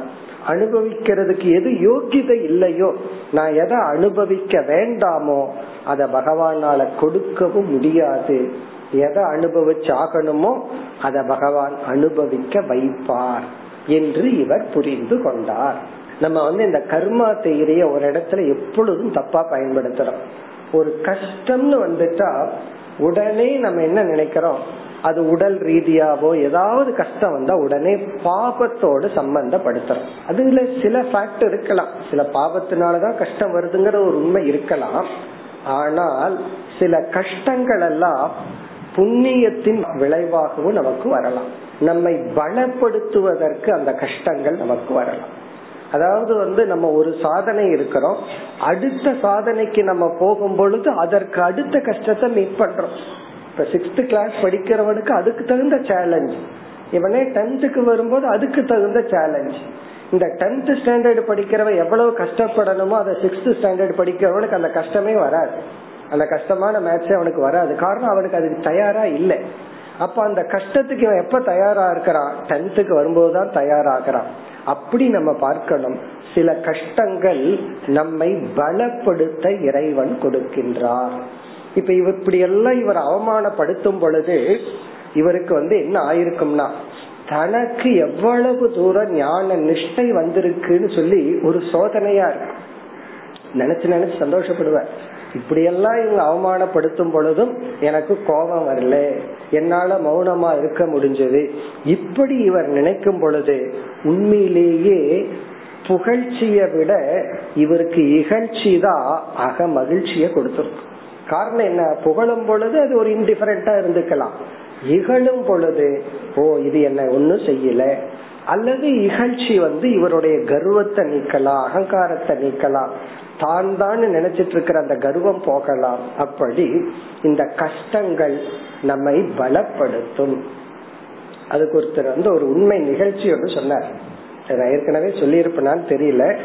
அனுபவிக்கிறதுக்கு எது யோகிதை இல்லையோ நான் எதை அனுபவிக்க வேண்டாமோ அத பகவானால கொடுக்கவும் முடியாது. எதை அனுபவிச்சாகணுமோ அத பகவான் அனுபவிக்க வைப்பார் என்று இவர் புரிந்து கொண்டார். நம்ம வந்து இந்த கர்மா தேரிய ஒரு இடத்துல எப்பொழுதும் தப்பா பயன்படுத்துறோம். ஒரு கஷ்டம்னு வந்துட்டா உடனே நம்ம என்ன நினைக்கிறோம்? அது உடல் ரீதியாவோ ஏதாவது கஷ்டம் வந்தா உடனே பாபத்தோடு சம்பந்தப்படுத்துறோம். அதுல சில ஃபேக்ட் இருக்கலாம். சில பாபத்தினாலதான் கஷ்டம் வருதுங்கிற ஒரு உண்மை இருக்கலாம். ஆனால் சில கஷ்டங்கள் எல்லாம் புண்ணியத்தின் விளைவாகவும் நமக்கு வரலாம். நம்மை பலப்படுத்துவதற்கு அந்த கஷ்டங்கள் நமக்கு வரலாம். அதாவது வந்து நம்ம ஒரு சாதனை இருக்கிறோம். அடுத்த சாதனைக்கு நம்ம போகும் பொழுது அதற்கு அடுத்த கஷ்டத்தை மீட் பண்றோம். இப்ப சிக்ஸ்த் கிளாஸ் படிக்கிறவனுக்கு அதுக்கு தகுந்த சேலஞ்ச் இவனே டென்த்துக்கு வரும்போது அதுக்கு தகுந்த சேலஞ்ச் இந்த டென்த் ஸ்டாண்டர்ட் படிக்கிறவன் எவ்வளவு கஷ்டப்படணுமோ அதை சிக்ஸ்த் ஸ்டாண்டர்ட் படிக்கிறவனுக்கு அந்த கஷ்டமே வராது. அந்த கஷ்டமான மேட்சே அவனுக்கு வராது. காரணம் அவனுக்கு அதுக்கு தயாரா இல்லை. அப்ப அந்த கஷ்டத்துக்கு இவன் எப்ப தயாரா இருக்கிறான்? டென்த்துக்கு வரும்போதுதான் தயாராகிறான். அப்படி நம்ம பார்க்கணும். சில கஷ்டங்கள் நம்மை பலப்படுத்த இறைவன் கொடுக்கின்றார். இப்ப இவர் இப்படி எல்லாம் இவர் அவமானப்படுத்தும் பொழுது இவருக்கு வந்து என்ன ஆயிருக்கும்னா தனக்கு எவ்வளவு தூரம் ஞான நிஷ்டை வந்திருக்குன்னு சொல்லி ஒரு சோதனையா இருக்கு. நினைச்சு நினைச்சு சந்தோஷப்படுவார். இப்படியெல்லாம் இவங்க அவமானப்படுத்தும் பொழுதும் எனக்கு கோபம் வரல. என்னால மௌனமா இருக்க முடிஞ்சது. இப்படி இவர் நினைக்கும் பொழுது உண்மையிலேயே புகழ்ச்சிய விட இவருக்கு இகழ்ச்சி தான் அக மகிழ்ச்சிய கொடுத்துருக்கும் காரணம் என்ன? புகழும் பொழுது அது ஒரு இன்டிஃபரண்டா இருந்துக்கலாம். இகழும் பொழுது ஓ இது என்ன ஒன்னும் செய்யல. அல்லது இகழ்ச்சி வந்து இவருடைய கர்வத்தை நீக்கலாம் அகங்காரத்தை நீக்கலாம். தான் தான் நினைச்சிட்டு இருக்கிற அந்த கர்வம் போகலாம். அப்படி இந்த கஷ்டங்கள் நம்மை பலப்படுத்தும். அதுக்கு ஒருத்தர் வந்து ஒரு உண்மை நிகழ்ச்சி ஒன்று சொன்னார். நான் ஏற்கனவே சொல்லியிருப்பேனான்னு தெரியல.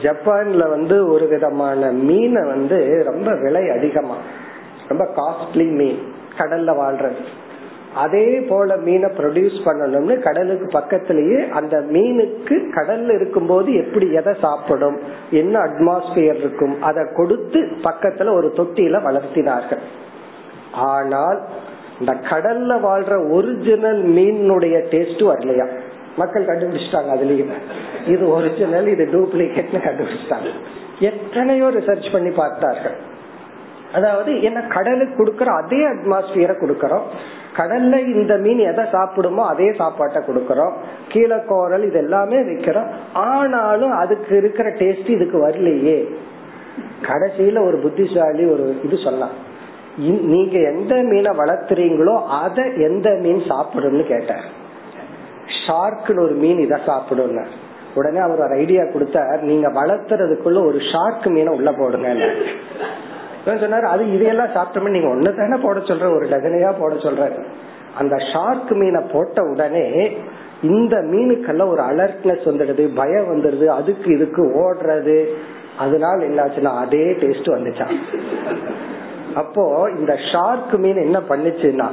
ஜப்பான்ல வந்து ஒரு விதமான மீனை வந்து ரொம்ப விலை அதிகமா. ரொம்ப காஸ்ட்லி மீன். கடல்ல வாழ்றது. அதே போல மீனை ப்ரொடியூஸ் பண்ணணும்னு கடலுக்கு பக்கத்திலேயே அந்த மீனுக்கு கடல்ல இருக்கும்போது எப்படி எதை சாப்பிடும் என்ன அட்மாஸ்பியர் இருக்கும் அதை கொடுத்து பக்கத்துல ஒரு தொட்டியில வளர்த்தினார்கள். ஆனால் இந்த கடல்ல வாழ்ற ஒரிஜினல் மீனுடைய டேஸ்ட் வரலையா? மக்கள் கண்டுபிடிச்சிட்டாங்க அதுலயும். இது ஒரிஜினல் இது டூப்ளிகேட்னு கண்டுபிடிச்சிட்டாங்க. எத்தனையோ ரிசர்ச் பண்ணி பார்த்தார்கள். அதாவது என்ன கடலுக்கு கொடுக்கற அதே அட்மாஸ்பியரை கொடுக்கறோம். கடல்ல இந்த மீன் எதை சாப்பிடுமோ அதே சாப்பாட்டை கொடுக்கறோம். கீழே கோரல் இது எல்லாமே வைக்கிறோம். ஆனாலும் அதுக்கு இருக்கிற டேஸ்ட் இதுக்கு வரலையே. கடைசியில ஒரு புத்திசாலி ஒரு இது சொல்லலாம் நீங்க எந்த மீனை வளர்த்துறீங்களோ அத எந்த மீன் சாப்பிடும்னு கேட்டார். ஷார்க்னு ஒரு மீன் இதை சாப்பிடும்னு. உடனே அவர் ஒரு ஐடியா கொடுத்தார். நீங்க வளர்த்துறதுக்குள்ள ஒரு ஷார்க் மீனை உள்ள போடுங்க சொன்னாரு அது இதையெல்லாம் சாப்பிட்டோமே நீங்க ஒண்ணு தானே போட சொல்ற ஒரு டஜனையா போட சொல்ற அந்த ஷார்க் மீனை போட்ட உடனே இந்த மீனுக்கெல்லாம் ஒரு அலர்ட்னஸ் வந்துடுது பயம் வந்துடுது அதுக்கு இதுக்கு ஓடுறது. அதனால என்னாச்சுன்னா அதே டேஸ்ட் வந்துச்சான் அப்போ இந்த ஷார்க் மீன் என்ன பண்ணுச்சுன்னா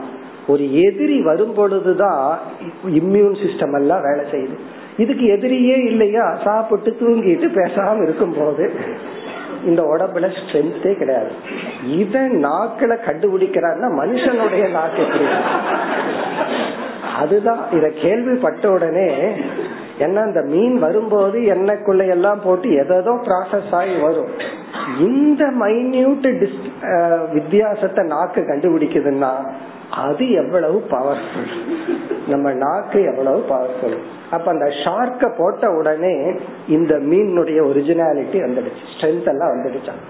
ஒரு எதிரி வரும் பொழுதுதான் இம்யூன் சிஸ்டம் எல்லாம் வேலை செய்யுது. இதுக்கு எதிரியே இல்லையா? சாப்பிட்டு தூங்கிட்டு பேசாம இருக்கும் போது. இந்த உடம்புல ஸ்ட்ரென்த்தே கிடையாது. இத நாக்குல கண்டுபிடிக்கிறாருன்னா மனுஷனுடைய நாக்கு எப்படி? அதுதான். இத கேள்விப்பட்ட உடனே என்ன இந்த மீன் வரும்போது எண்ணெய்க்குள்ள எல்லாம் போட்டு எதோ ப்ராசஸ் ஆகி வரும். இந்த மைன்யூட் வித்தியாசத்தை நாக்கு கண்டுபிடிக்குதுன்னா அது எவ்வளவு பவர்ஃபுல் நம்ம நாக்கு எவ்வளவு பவர்ஃபுல் அப்ப அந்த ஷார்க்க போட்ட உடனே இந்த மீனுடைய ஒரிஜினாலிட்டி வந்துடுச்சு. ஸ்ட்ரென்த் எல்லாம் வந்துடுச்சான்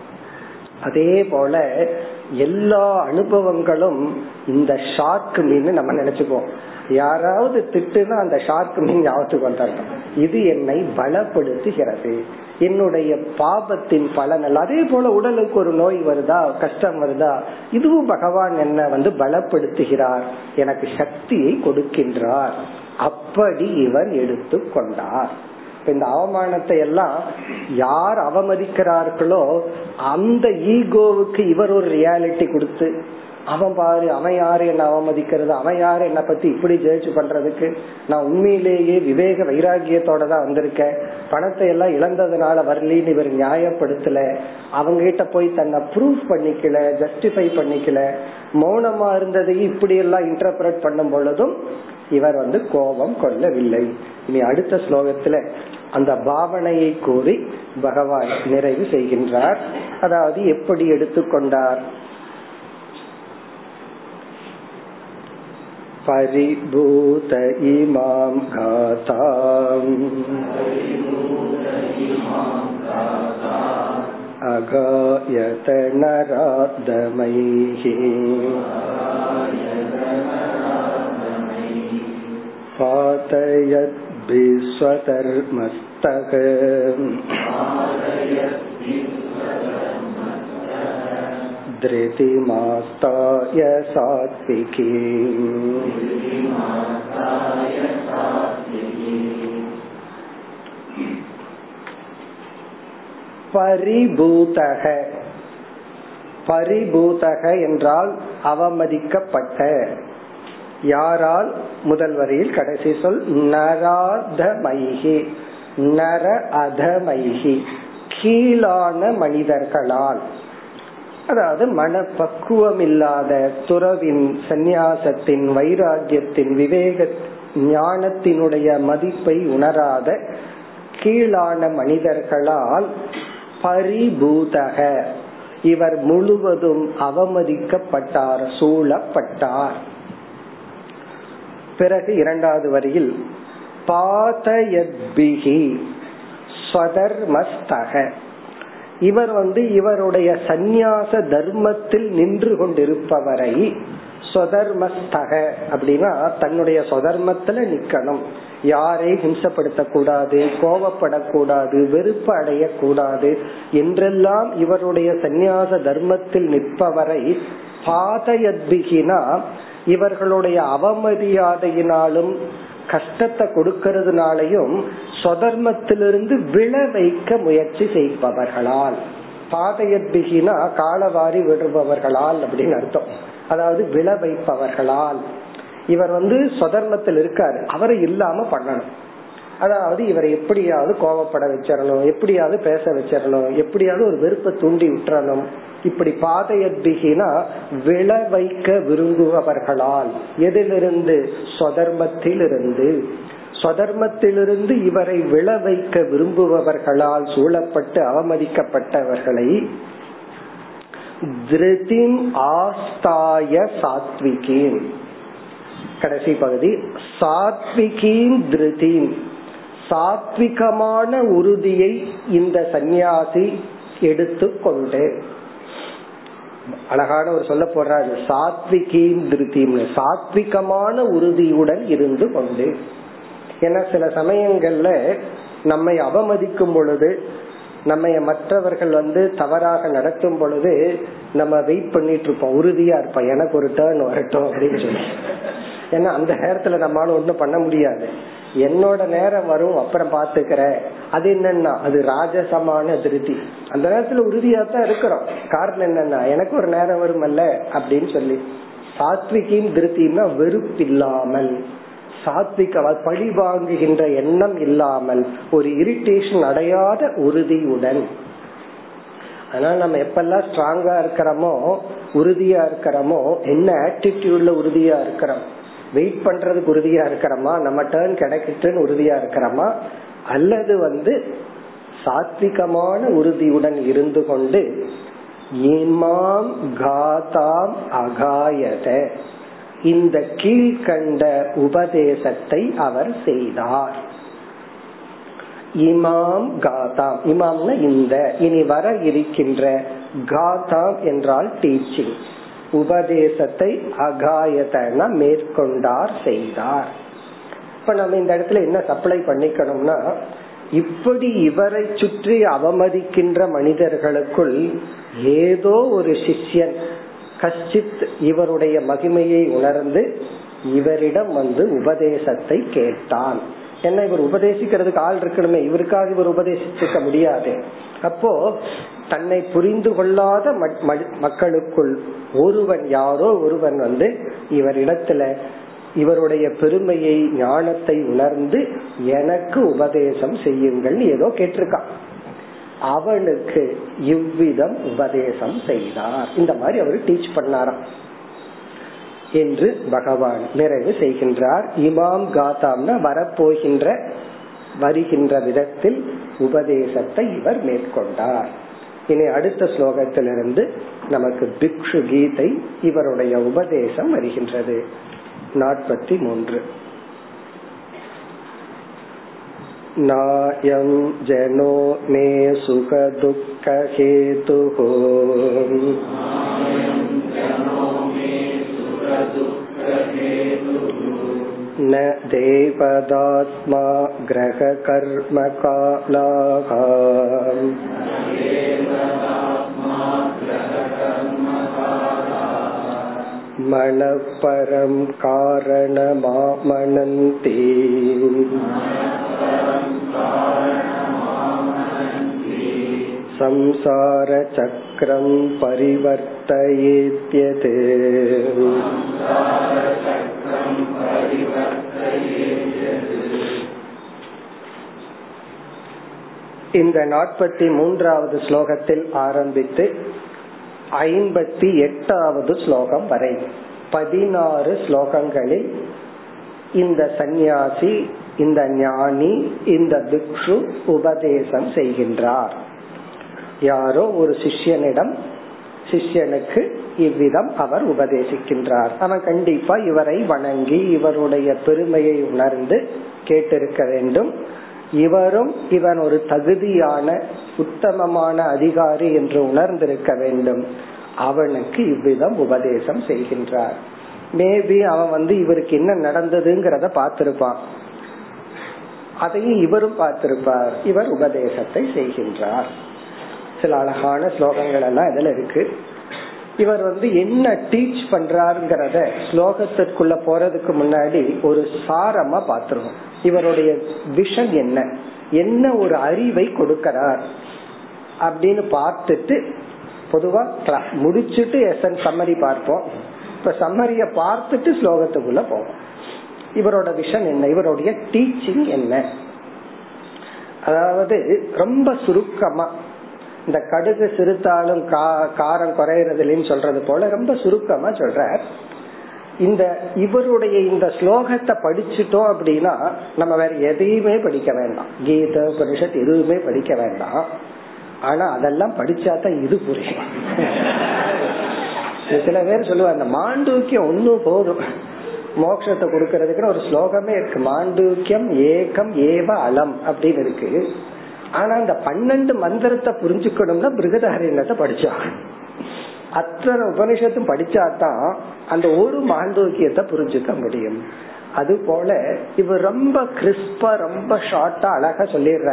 அதே போல எல்லா அனுபவங்களும் இந்த ஷார்க் மீன் நம்ம நினைச்சுக்குவோம். யாராவது திட்டுனா அந்த ஷார்க் மீன் ஞாபகத்துக்கு வந்துடணும் இது என்னை பலப்படுத்துகிறது. என்னுடைய பாபத்தின் பலன் அதே போல உடலுக்கு ஒரு நோய் வருதா கஷ்டம் வருதா இதுவும் பகவான் என்ன வந்து பலப்படுத்துகிறார். எனக்கு சக்தியை கொடுக்கின்றார். அப்படி இவர் எடுத்து கொண்டார். இந்த அவமானத்தை எல்லாம் யார் அவமதிக்கிறார்களோ அந்த ஈகோவுக்கு இவர் ஒரு ரியாலிட்டி கொடுத்து அவன் பாரு அவன் யாரு என்ன அவமதிக்கிறது? அவன் யாரு என்னை பத்தி இப்படி ஜெயிச்சு பண்றதுக்கு? நான் உண்மையிலேயே விவேக வைராகியத்தோட தான் வந்திருக்கேன். பணத்தை எல்லாம் இழந்ததுனால வரலின்னு இவர் நியாயப்படுத்தல. அவங்க கிட்ட போய் தன்னை ப்ரூஃப் பண்ணிக்கல ஜஸ்டிஃபை பண்ணிக்கல. மௌனமா இருந்ததையும் இப்படி எல்லாம் இன்டர்பிரட் பண்ணும் பொழுதும் இவர் வந்து கோபம் கொள்ளவில்லை. இனி அடுத்த ஸ்லோகத்துல அந்த பாவனையை கூறி பகவான் நிறைவு செய்கின்றார். அதாவது எப்படி எடுத்துக்கொண்டார்? परिभूत इमां गाताम् अगायत नरादमैः पातयद्भिस्वधर्मस्तक धृतिमास्ताय सात्विकी பரிபூதக பரிபூதக என்றால் அவமதிக்கப்பட்ட யாரால் முதல் வரியில் கடைசி சொல் நராதமைகி நர அதமைகி கீழான மனிதர்களால் அதாவது மனப்பக்குவம் இல்லாத துறவின் சந்நியாசத்தின் வைராகியத்தின் விவேக ஞானத்தினுடைய மதிப்பை உணராத கீழான மனிதர்களால் பரிபூதக. இவர் முழுவதும் அவமதிக்கப்பட்டார் சூழப்பட்டார். பிறகு இரண்டாவது வரியில் பாதயத்பிகி ஸ்வதர்மஸ்தக. இவர் வந்து இவருடைய சந்நியாச தர்மத்தில் நின்று கொண்டிருப்பவரை சொதர்மஸ்தக அப்படின்னா தன்னுடைய சொதர்மத்துல நிக்கணும். யாரையும் ஹிம்சப்படுத்த கூடாது கோவப்படக்கூடாது வெறுப்பு அடையக்கூடாது என்றெல்லாம் இவருடைய சந்நியாச தர்மத்தில் நிற்பவரை பாதயத்பிகினா இவர்களுடைய அவமரியாதையினாலும் கஷ்டத்தை கொடுக்கறதுனாலையும் சொதர்மத்திலிருந்து விழ வைக்க முயற்சி செய்பவர்களால். பாதையத்பிகினா காலவாரி விடுபவர்களால் அப்படின்னு அர்த்தம். அதாவது விழ வைப்பவர்களால். இவர் வந்து சொதர்மத்தில் இருக்காரு. அவரை இல்லாம பண்ணணும். அதாவது இவரை எப்படியாவது கோவப்பட வச்சிடணும் எப்படியாவது பேச வச்சிடணும் எப்படியாவது ஒரு வெறுப்பை தூண்டி விட்டுறணும். இப்படி பாதையத்பிகினா விழ வைக்க விரும்புபவர்களால். எதிலிருந்து? சொதர்மத்திலிருந்து. சொதர்மத்திலிருந்து இவரை விழ வைக்க விரும்புபவர்களால் சூழப்பட்டு அவமதிக்கப்பட்டவர்களை திருதிம் ஆஸ்தாய சாத்விகின். கடைசி பகுதி சாத்விகின் திருதீன். சாத்விகமான உறுதியை இந்த சந்நியாசி எடுத்துக்கொண்டு அழகான ஒரு சொல்ல போறாரு சாத்விகீம் திருத்தீம் சாத்விகமான உறுதியுடன் இருந்து கொண்டு. ஏன்னா சில சமயங்கள்ல நம்மை அவமதிக்கும் பொழுது நம்ம மற்றவர்கள் வந்து தவறாக நடத்தும் பொழுது நம்ம வெயிட் பண்ணிட்டு இருப்போம் உறுதியா இருப்போம் எனக்கு ஒரு டேர்ன் வரட்டும் அப்படின்னு சொல்லி. ஏன்னா அந்த நேரத்துல நம்மளால ஒண்ணும் பண்ண முடியாது. என்னோட நேரம் வரும் அப்புறம் பாத்துக்கிறேன். அது என்னன்னா அது ராஜசமான திருப்தி அந்த நேரத்துல உறுதியா தான் இருக்கிறோம். காரணம் என்னன்னா எனக்கு ஒரு நேரம் வரும் அல்ல அப்படின்னு சொல்லி. சாத்விகின் திருப்தின்னா வெறுப்பில்லாமல். சாத்விக பழி வாங்குகின்ற எண்ணம் இல்லாமல் ஒரு இரிட்டேஷன் அடையாத உறுதியுடன். அதனால நம்ம எப்பெல்லாம் ஸ்ட்ராங்கா இருக்கிறோமோ உறுதியா இருக்கிறோமோ என்ன ஆட்டிடியூட்ல உறுதியா இருக்கிறோம்? வெயிட் பண்றதுக்கு உறுதியா இருக்கிறோமா? நம்ம டேர்ன் கிடைக்கிட்டுன்னு உறுதியா இருக்கிறோமா? அல்லது வந்து சாத்விகமான உறுதியுடன் இருந்து கொண்டு இமாம் காதாம் அகாயத இந்த கீழ்கண்ட உபதேசத்தை அவர் செய்தார். இமாம் காதாம் இமாம்னா இந்த இனி வர இருக்கின்ற காதாம் என்றால் டீச்சிங். உபதேசத்தை அகாயதன மேற்கொண்டார் செய்தார். இப்ப நம்ம இந்த இடத்துல என்ன சப்ளை பண்ணிக்கணும்னா இப்படி இவரை சுற்றி அவமதிக்கின்ற மனிதர்களுக்குள் ஏதோ ஒரு சிஷ்யன் கஷ்டித் இவருடைய மகிமையை உணர்ந்து இவரிடம் வந்து உபதேசத்தை கேட்டான். என்ன இவர் உபதேசிக்கிறதுக்கு ஆள் இருக்கணுமே இவருக்காக இவர் உபதேசிச்சுக்க முடியாது. அப்போ தன்னை புரிந்து கொள்ளாத மக்களுக்குள் ஒருவன் யாரோ ஒருவன் வந்து இவரிடத்துல இவருடைய பெருமையை ஞானத்தை உணர்ந்து எனக்கு உபதேசம் செய்யுங்கள் ஏதோ கேட்டிருக்கான் அவனுக்கு இவ்விதம் உபதேசம் செய்தார். இந்த மாதிரி அவர் டீச் பண்ணாராம். என்று பகவான் நிறைவு செய்கின்றார். இமாம் காதாம்னா வரப்போகின்ற வருகின்ற விதத்தில் உபதேசத்தை இவர் மேற்கொண்டார். இனி அடுத்த ஸ்லோகத்திலிருந்து நமக்கு பிக்ஷு கீதை இவருடைய உபதேசம் வருகின்றது நாற்பத்தி மூன்று नायं जनो मे सुखदुःखहेतुः न देवदात्मा ग्रहकर्मकालाः मनः परं कारणमामनन्ति संसारचक्रं परिवर्तयेत्यत् இந்த நாற்பத்தி மூன்றாவது ஸ்லோகத்தில் ஆரம்பித்து ஐம்பத்தி எட்டாவது ஸ்லோகம் வரை. பதினாறு ஸ்லோகங்களில் இந்த சந்நியாசி இந்த ஞானி இந்த பிக்ஷு உபதேசம் செய்கின்றார். யாரோ ஒரு சிஷ்யனிடம் சிஷ்யனுக்கு இவ்விதம் அவர் உபதேசிக்கின்றார். அவன் கண்டிப்பா இவரை வணங்கி இவருடைய பெருமையை உணர்ந்து கேட்டிருக்க வேண்டும். இவரும் இவன் ஒரு தகுதியான உத்தமமான அதிகாரி என்று உணர்ந்திருக்க வேண்டும். அவனுக்கு இவ்விதம் உபதேசம் செய்கின்றார். மேபி அவன் வந்து இவருக்கு என்ன நடந்ததுங்கிறத பார்த்திருப்பான். அதையும் இவரும் பார்த்திருப்பார். இவர் உபதேசத்தை செய்கின்றார். சில அழகான ஸ்லோகங்கள் எல்லாம் இதுல இருக்கு. இவர் வந்து என்ன டீச் பண்றாருங்கிறத ஸ்லோகத்திற்குள்ள போறதுக்கு முன்னாடி ஒரு சாரமா பாத்துருவோம் இவருடைய விஷன் என்ன? என்ன ஒரு அறிவை கொடுக்கிறார்? அப்படின்னு பார்த்துட்டு பொதுவா முடிச்சுட்டு எசன் சம்மரி பார்ப்போம். இப்ப சம்மரிய பார்த்துட்டு ஸ்லோகத்துக்குள்ள போவோம். இவரோட விஷன் என்ன? இவருடைய டீச்சிங் என்ன? அதாவது ரொம்ப சுருக்கமா இந்த கடுகு சிறுத்தாலும் காரம் குறையறதுலன்னு சொல்றது போல ரொம்ப சுருக்கமா சொல்ற இந்த இவருடைய இந்த ஸ்லோகத்தை படிச்சுட்டோம் அப்படின்னா நம்ம வேற எதையுமே படிக்க வேண்டாம். கீத உபனிஷத் எதுவுமே படிக்க வேண்டாம். ஆனா அதெல்லாம் படிச்சா தான் இது புரியும். சில பேர் சொல்லுவாங்க அந்த மாண்டூக்கியம் ஒன்னும் போதும். மோட்சத்தை கொடுக்கறதுக்குன்னு ஒரு ஸ்லோகமே இருக்கு. மாண்டூக்கியம் ஏகம் ஏவ அலம் அப்படின்னு இருக்கு. ஆனா அந்த பன்னெண்டு மந்திரத்தை புரிஞ்சுக்கணும்னா பிருகதாரண்யத்தை படிச்சாங்க அத்தனை உபனிஷத்தும் படிச்சாதான் அந்த ஒரு மாண்டூக்கியத்தை புரிஞ்சுக்க முடியும். அது போல இவர் ரொம்ப கிறிஸ்பா ரொம்ப ஷார்ட்டா அழகா சொல்லிடுற.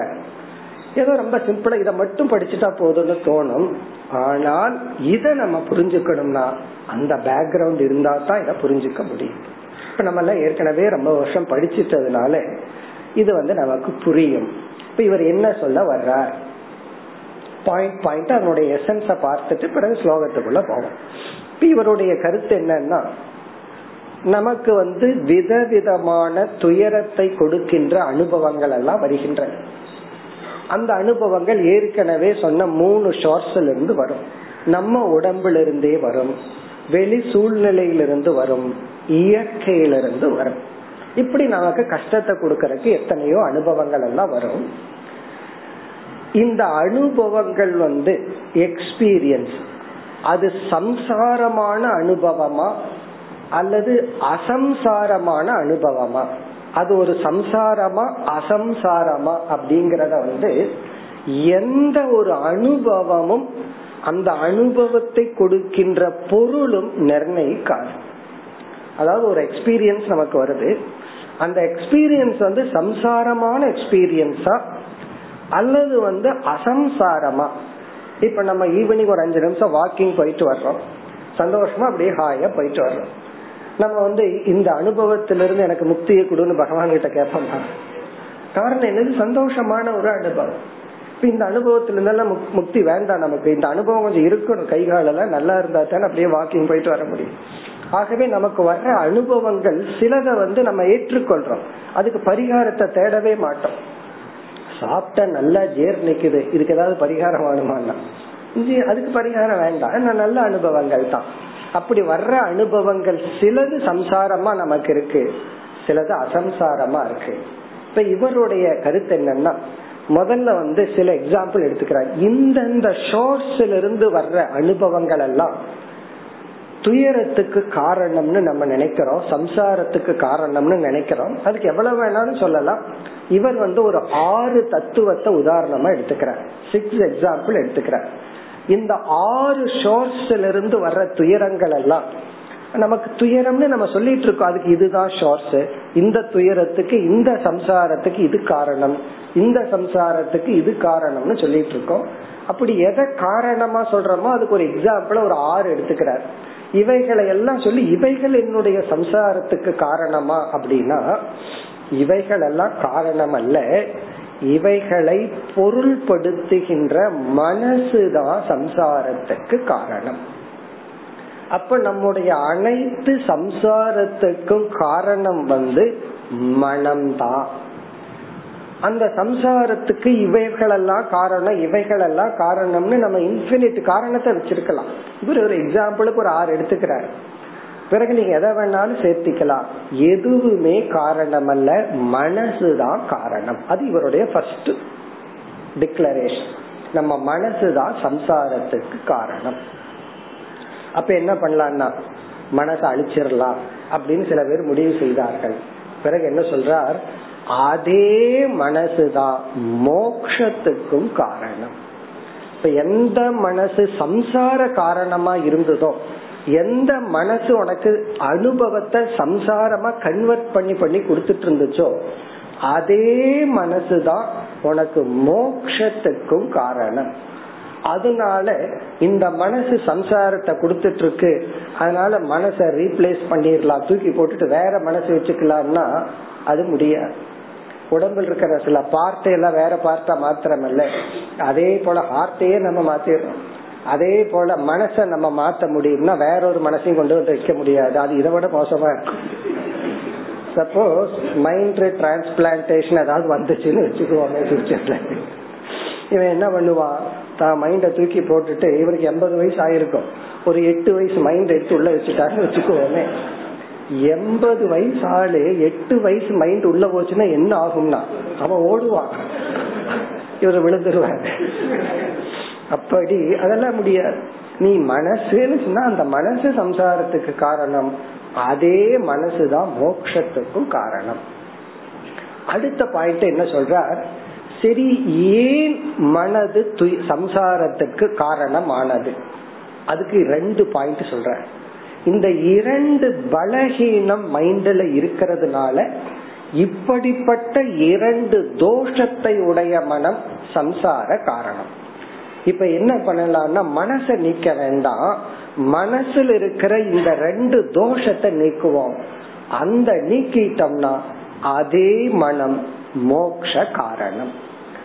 ஏதோ ரொம்ப சிம்பிளா இதை மட்டும் படிச்சுட்டா போதும்னு தோணும். ஆனால் இதை நம்ம புரிஞ்சுக்கணும்னா அந்த பேக்ரவுண்ட் இருந்தா தான் இதை புரிஞ்சுக்க முடியும். இப்ப நம்ம எல்லாம் ஏற்கனவே ரொம்ப வருஷம் படிச்சிட்டதுனால இது வந்து நமக்கு புரியும். இப்ப இவர் என்ன சொல்ல வர்றார்? பாயிண்ட் பாயிண்ட் அதனுடைய எசன்ஸ பார்த்துட்டு பிறகு ஸ்லோகத்துக்குள்ள போவோம். இப்ப இவருடைய கருத்து என்னன்னா நமக்கு வந்து விதவிதமான துயரத்தை கொடுக்கின்ற அனுபவங்கள் எல்லாம் வருகின்றன. அந்த அனுபவங்கள் ஏற்கனவே சொன்ன மூணு ஷார்ட்ஸ்ல இருந்து வரும். நம்ம உடம்புல இருந்தே வரும். வெளி சூழ்நிலையிலிருந்து வரும். இயற்கையிலிருந்து வரும். இப்படி நமக்கு கஷ்டத்தை கொடுக்கறதுக்கு எத்தனையோ அனுபவங்கள் எல்லாம் வரும். இந்த அனுபவங்கள் வந்து எக்ஸ்பீரியன்ஸ் அது சம்சாரமான அனுபவமா? அல்லது அசம்சாரமான அனுபவமா? அது ஒரு சம்சாரமா அசம்சாரமா அப்படிங்கறத வந்து எந்த ஒரு அனுபவமும் அந்த அனுபவத்தை கொடுக்கின்ற பொருளும் நிர்ணயிக்காது. அதாவது ஒரு எக்ஸ்பீரியன்ஸ் நமக்கு வருது. அந்த எக்ஸ்பீரியன்ஸ் வந்து சம்சாரமான எக்ஸ்பீரியன்ஸா அல்லது வந்து அசம்சாரமா? இப்ப நம்ம ஈவினிங் ஒரு அஞ்சு நிமிஷம் வாக்கிங் போயிட்டு வர்றோம். சந்தோஷமா அப்படியே ஹாயா போயிட்டு வர்றோம். நம்ம வந்து இந்த அனுபவத்திலிருந்து எனக்கு முக்தியை கொடுன்னு பகவான் கிட்ட கேட்போம். காரணம் என்னது? சந்தோஷமான ஒரு அனுபவம். இப்ப இந்த அனுபவத்துல இருந்தாலும் முக்தி வேண்டாம் நமக்கு. இந்த அனுபவம் கொஞ்சம் இருக்கணும். கை காலெல்லாம் நல்லா இருந்தா தானே அப்படியே வாக்கிங் போயிட்டு வர முடியும். ஆகவே நமக்கு வர்ற அனுபவங்கள் சிலதை வந்து நம்ம ஏற்றுக்கொள்றோம். அதுக்கு பரிகாரத்தை தேடவே மாட்டோம். சாப்பிட்ட நல்லா ஜீர்ணிக்குது இதுக்கு ஏதாவது பரிகாரம் வேணுமான்னா. அதுக்கு பரிகாரம் வேண்டாம். நல்ல அனுபவங்கள் தான். அப்படி வர்ற அனுபவங்கள் சிலது சம்சாரமா நமக்கு இருக்கு. சிலது அசம்சாரமா இருக்கு. இப்ப இவருடைய கருத்து என்னன்னா முதல்ல வந்து சில எக்ஸாம்பிள் எடுத்துக்கிறார். இந்தந்த ஷோர்ஸ்ல இருந்து வர்ற அனுபவங்கள் எல்லாம் துயரத்துக்கு காரணம்னு நம்ம நினைக்கிறோம் சம்சாரத்துக்கு காரணம்னு நினைக்கிறோம். அதுக்கு எவ்வளவு வேணாலும் சொல்லலாம். இவர் வந்து ஒரு ஆறு தத்துவத்தை உதாரணமா எடுத்துக்கிறார். Six example எடுத்துக்கிறார். இந்த ஆறு ஷோர்ஸ்ல இருந்து வர்ற துயரங்கள் எல்லாம் நமக்கு துயரம்னு நம்ம சொல்லிட்டு இருக்கோம் அதுக்கு இதுதான் ஷோர்ஸ் இந்த துயரத்துக்கு இந்த சம்சாரத்துக்கு இது காரணம். இந்த சம்சாரத்துக்கு இது காரணம்னு சொல்லிட்டு இருக்கோம் அப்படி எதை காரணமா சொல்றோமோ அதுக்கு ஒரு எக்ஸாம்பிள் ஒரு ஆறு எடுத்துக்கிறார். இவைகளை எல்லாம் சொல்லி இவைகள் என்னுடைய சம்சாரத்துக்கு காரணமா அப்படின்னா இவைகள் எல்லாம் காரணம் அல்ல இவைகளை பொருள்படுத்துகின்ற மனசுதான் சம்சாரத்துக்கு காரணம். அப்ப நம்முடைய அனைத்து சம்சாரத்துக்கும் காரணம் வந்து மனம்தான். அந்த சம்சாரத்துக்கு இவைகளெல்லாம் காரணம் இவைகளெல்லாம் காரணம்னு நம்ம இன்ஃபினிட் காரணத்தை வச்சிருக்கலாம். இவர் ஒரு எக்ஸாம்பிளுக்கு ஒரு ஆறு எடுத்துக்கிறார். பிறகு நீங்க எதை வேணாலும் சேர்த்திக்கலாம். எதுவுமே காரணம் அல்ல மனசுதான் காரணம். அது இவருடைய ஃபர்ஸ்ட் டிக்ளரேஷன் நம்ம மனசுதான் சம்சாரத்துக்கு காரணம். அப்ப என்ன பண்ணலாம்னா மனசை அழிச்சிடலாம் அப்படின்னு சில பேர் முடிவு செய்தார்கள். பிறகு என்ன சொல்றார்? அதே மனசுதான். மோக்ஷத்துக்கும் காரணம். இப்ப எந்த மனசு சம்சார காரணமா இருந்ததோ எந்த மனசு உனக்கு அனுபவத்தை சம்சாரமா கன்வெர்ட் பண்ணி பண்ணி கொடுத்துட்டு இருந்துச்சோ அதே மனசுதான் உனக்கு மோக்ஷத்துக்கும் காரணம். அதனால இந்த மனசு சம்சாரத்தை கொடுத்துட்டு இருக்கு. அதனால மனசை ரீப்ளேஸ் பண்ணிடலாம். தூக்கி போட்டுட்டு வேற மனசு வச்சுக்கலாம்னா அது முடியாது. உடம்புல இருக்கிற சில பார்ட்டை எல்லாம் வேற பார்ட்டா இல்ல அதே போல ஹார்ட்டையே நம்ம மாத்திடுறோம் அதே போல மனச நம்ம மாத்த முடியும்னா வேற ஒரு மனசையும் கொண்டு வந்து வைக்க முடியாது. அது இதை விட மோசமா இருக்கும் சப்போஸ் மைண்ட் டிரான்ஸ்பிளான்டேஷன் ஏதாவது வந்துச்சுன்னு வச்சுக்குவாங்க ஃபியூச்சர்ல இவன் என்ன பண்ணுவான் தான் மைண்டை தூக்கி போட்டுட்டு இவருக்கு எண்பது வயசு ஆயிருக்கும். ஒரு எட்டு வயசு மைண்ட் எடுத்து உள்ள வச்சுட்டாருன்னு வச்சுக்குவோமே. எண்பது வயசு ஆளு எட்டு வயசு மைண்ட் உள்ள போச்சுன்னா என்ன ஆகும்னா அவன் ஓடுவான். இவர் விழுந்துருவாங்க அப்படி அதெல்லாம் முடியாது. நீ மனசுன்னு சொன்னா அந்த மனசு சம்சாரத்துக்கு காரணம். அதே மனசுதான் மோக்ஷத்துக்கும் காரணம். அடுத்த பாயிண்ட் என்ன சொல்றார்? சரி ஏன் மனது சம்சாரத்துக்கு காரணமானது? அதுக்கு ரெண்டு பாயிண்ட் சொல்ற இந்த இரண்டு பலகீனம் மைண்ட்ல இருக்கிறதுனால இப்படிப்பட்ட இரண்டு தோஷத்தை உடைய மனம் சம்சார காரணம். இப்ப என்ன பண்ணலாம்னா மனசை நீக்க வேண்டாம். மனசுல இருக்கிற இந்த ரெண்டு தோஷத்தை நீக்குவோம். அந்த நீக்கிட்டோம்னா அதே மனம் மோக்ஷ காரணம்.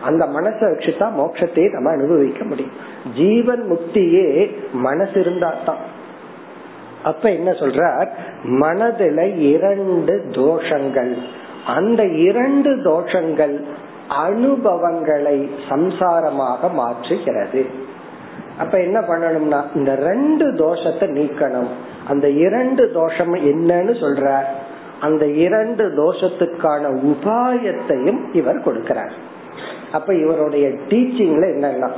அந்த மனசை வச்சுதான் மோட்சத்தையே நம்ம அனுபவிக்க முடியும். ஜீவன் முக்தியே மனசு இருந்தா தான் அப்ப என்ன சொல்றார்? மனதுல இரண்டு தோஷங்கள். அந்த இரண்டு தோஷங்கள் அனுபவங்களை சம்சாரமாக மாற்றுகிறது. அப்ப என்ன பண்ணணும்னா இந்த ரெண்டு தோஷத்தை நீக்கணும். அந்த இரண்டு தோஷம் என்னன்னு சொல்ற அந்த இரண்டு தோஷத்துக்கான உபாயத்தையும் இவர் கொடுக்கிறார். அப்ப இவருடைய டீச்சிங்ல என்னன்னா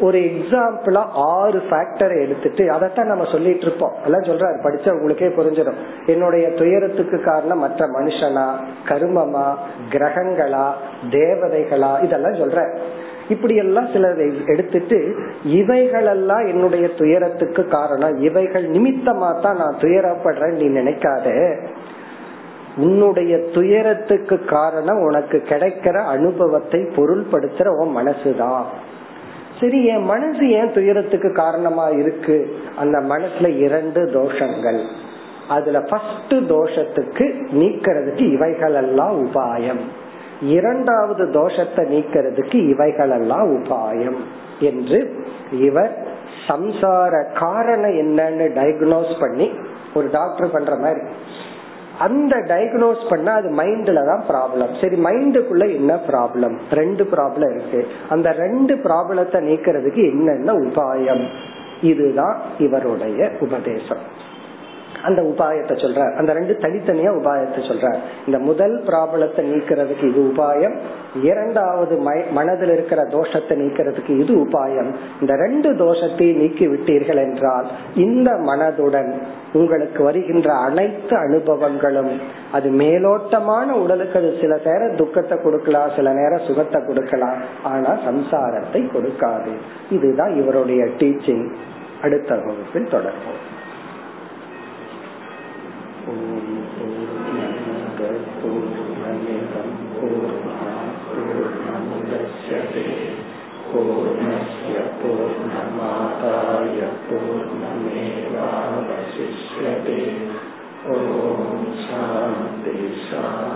ஒரு எக்ஸாம்பிளா ஆறு ஃபேக்டரை எடுத்துட்டு அதைத்தான் நம்ம சொல்லிட்டு இருப்போம் எல்லாம் சொல்றாரு படிச்ச உங்களுக்கே புரிஞ்சிடும். என்னுடைய துயரத்துக்கு காரணம் மற்ற மனுஷனா கருமமா கிரகங்களா தேவதைகளா இதெல்லாம் சொல்ற இப்படி எல்லாம் சிலர் எடுத்துட்டு இவைகளெல்லாம் என்னுடைய துயரத்துக்கு காரணம். இவைகள் நிமித்தமா தான் நான் துயரப்படுறேன் நீ நினைக்காத. உன்னுடைய துயரத்துக்கு காரணம் உனக்கு கிடைக்கிற அனுபவத்தை பொருள்படுத்துற உன் மனசுதான். சரி என் மனசு ஏன் துயரத்துக்கு காரணமா இருக்கு? அந்த மனசுல இரண்டு தோஷங்கள். அதுல ஃபர்ஸ்ட் தோஷத்துக்கு நீக்கிறதுக்கு இவைகளெல்லாம் உபாயம். இரண்டாவது தோஷத்தை நீக்கிறதுக்கு இவைகளெல்லாம் உபாயம் என்று இவர் சம்சார காரணம் என்னன்னு டயக்னோஸ் பண்ணி ஒரு டாக்டர் பண்ற மாதிரி அந்த டயக்னோஸ் பண்ண அது மைண்ட்ல தான் ப்ராப்ளம் சரி மைண்டுக்குள்ள என்ன ப்ராப்ளம் ரெண்டு ப்ராப்ளம் இருக்கு. அந்த ரெண்டு ப்ராப்ளத்தை நீக்கிறதுக்கு என்னென்ன உபாயம்? இதுதான் இவருடைய உபதேசம். அந்த உபாயத்தை சொல்ற அந்த ரெண்டு தனித்தனியா உபாயத்தை சொல்ற இந்த முதல் பிராபலத்தை நீக்கிறதுக்கு இது உபாயம். இரண்டாவது மனதில் இருக்கிற தோஷத்தை நீக்கிறதுக்கு இது உபாயம். இந்த ரெண்டு தோஷத்தை நீக்கி விட்டீர்கள் என்றால் இந்த மனதுடன் உங்களுக்கு வருகின்ற அனைத்து அனுபவங்களும் அது மேலோட்டமான உடலுக்கு அது சில நேரம் துக்கத்தை கொடுக்கலாம் சில நேரம் சுகத்தை கொடுக்கலாம். ஆனா சம்சாரத்தை கொடுக்காது. இதுதான் இவருடைய டீச்சிங் அடுத்த வகுப்பில் தொடர்போம் ஓம் போர் நமக போர் நமேதம் போர்ணாத் போர்ணமுதச்சதே பூர்ணய பூர்ணமாதாய பூர்ணமேவாவசிஷ்யதே ஓம் சாந்தி சாந்தி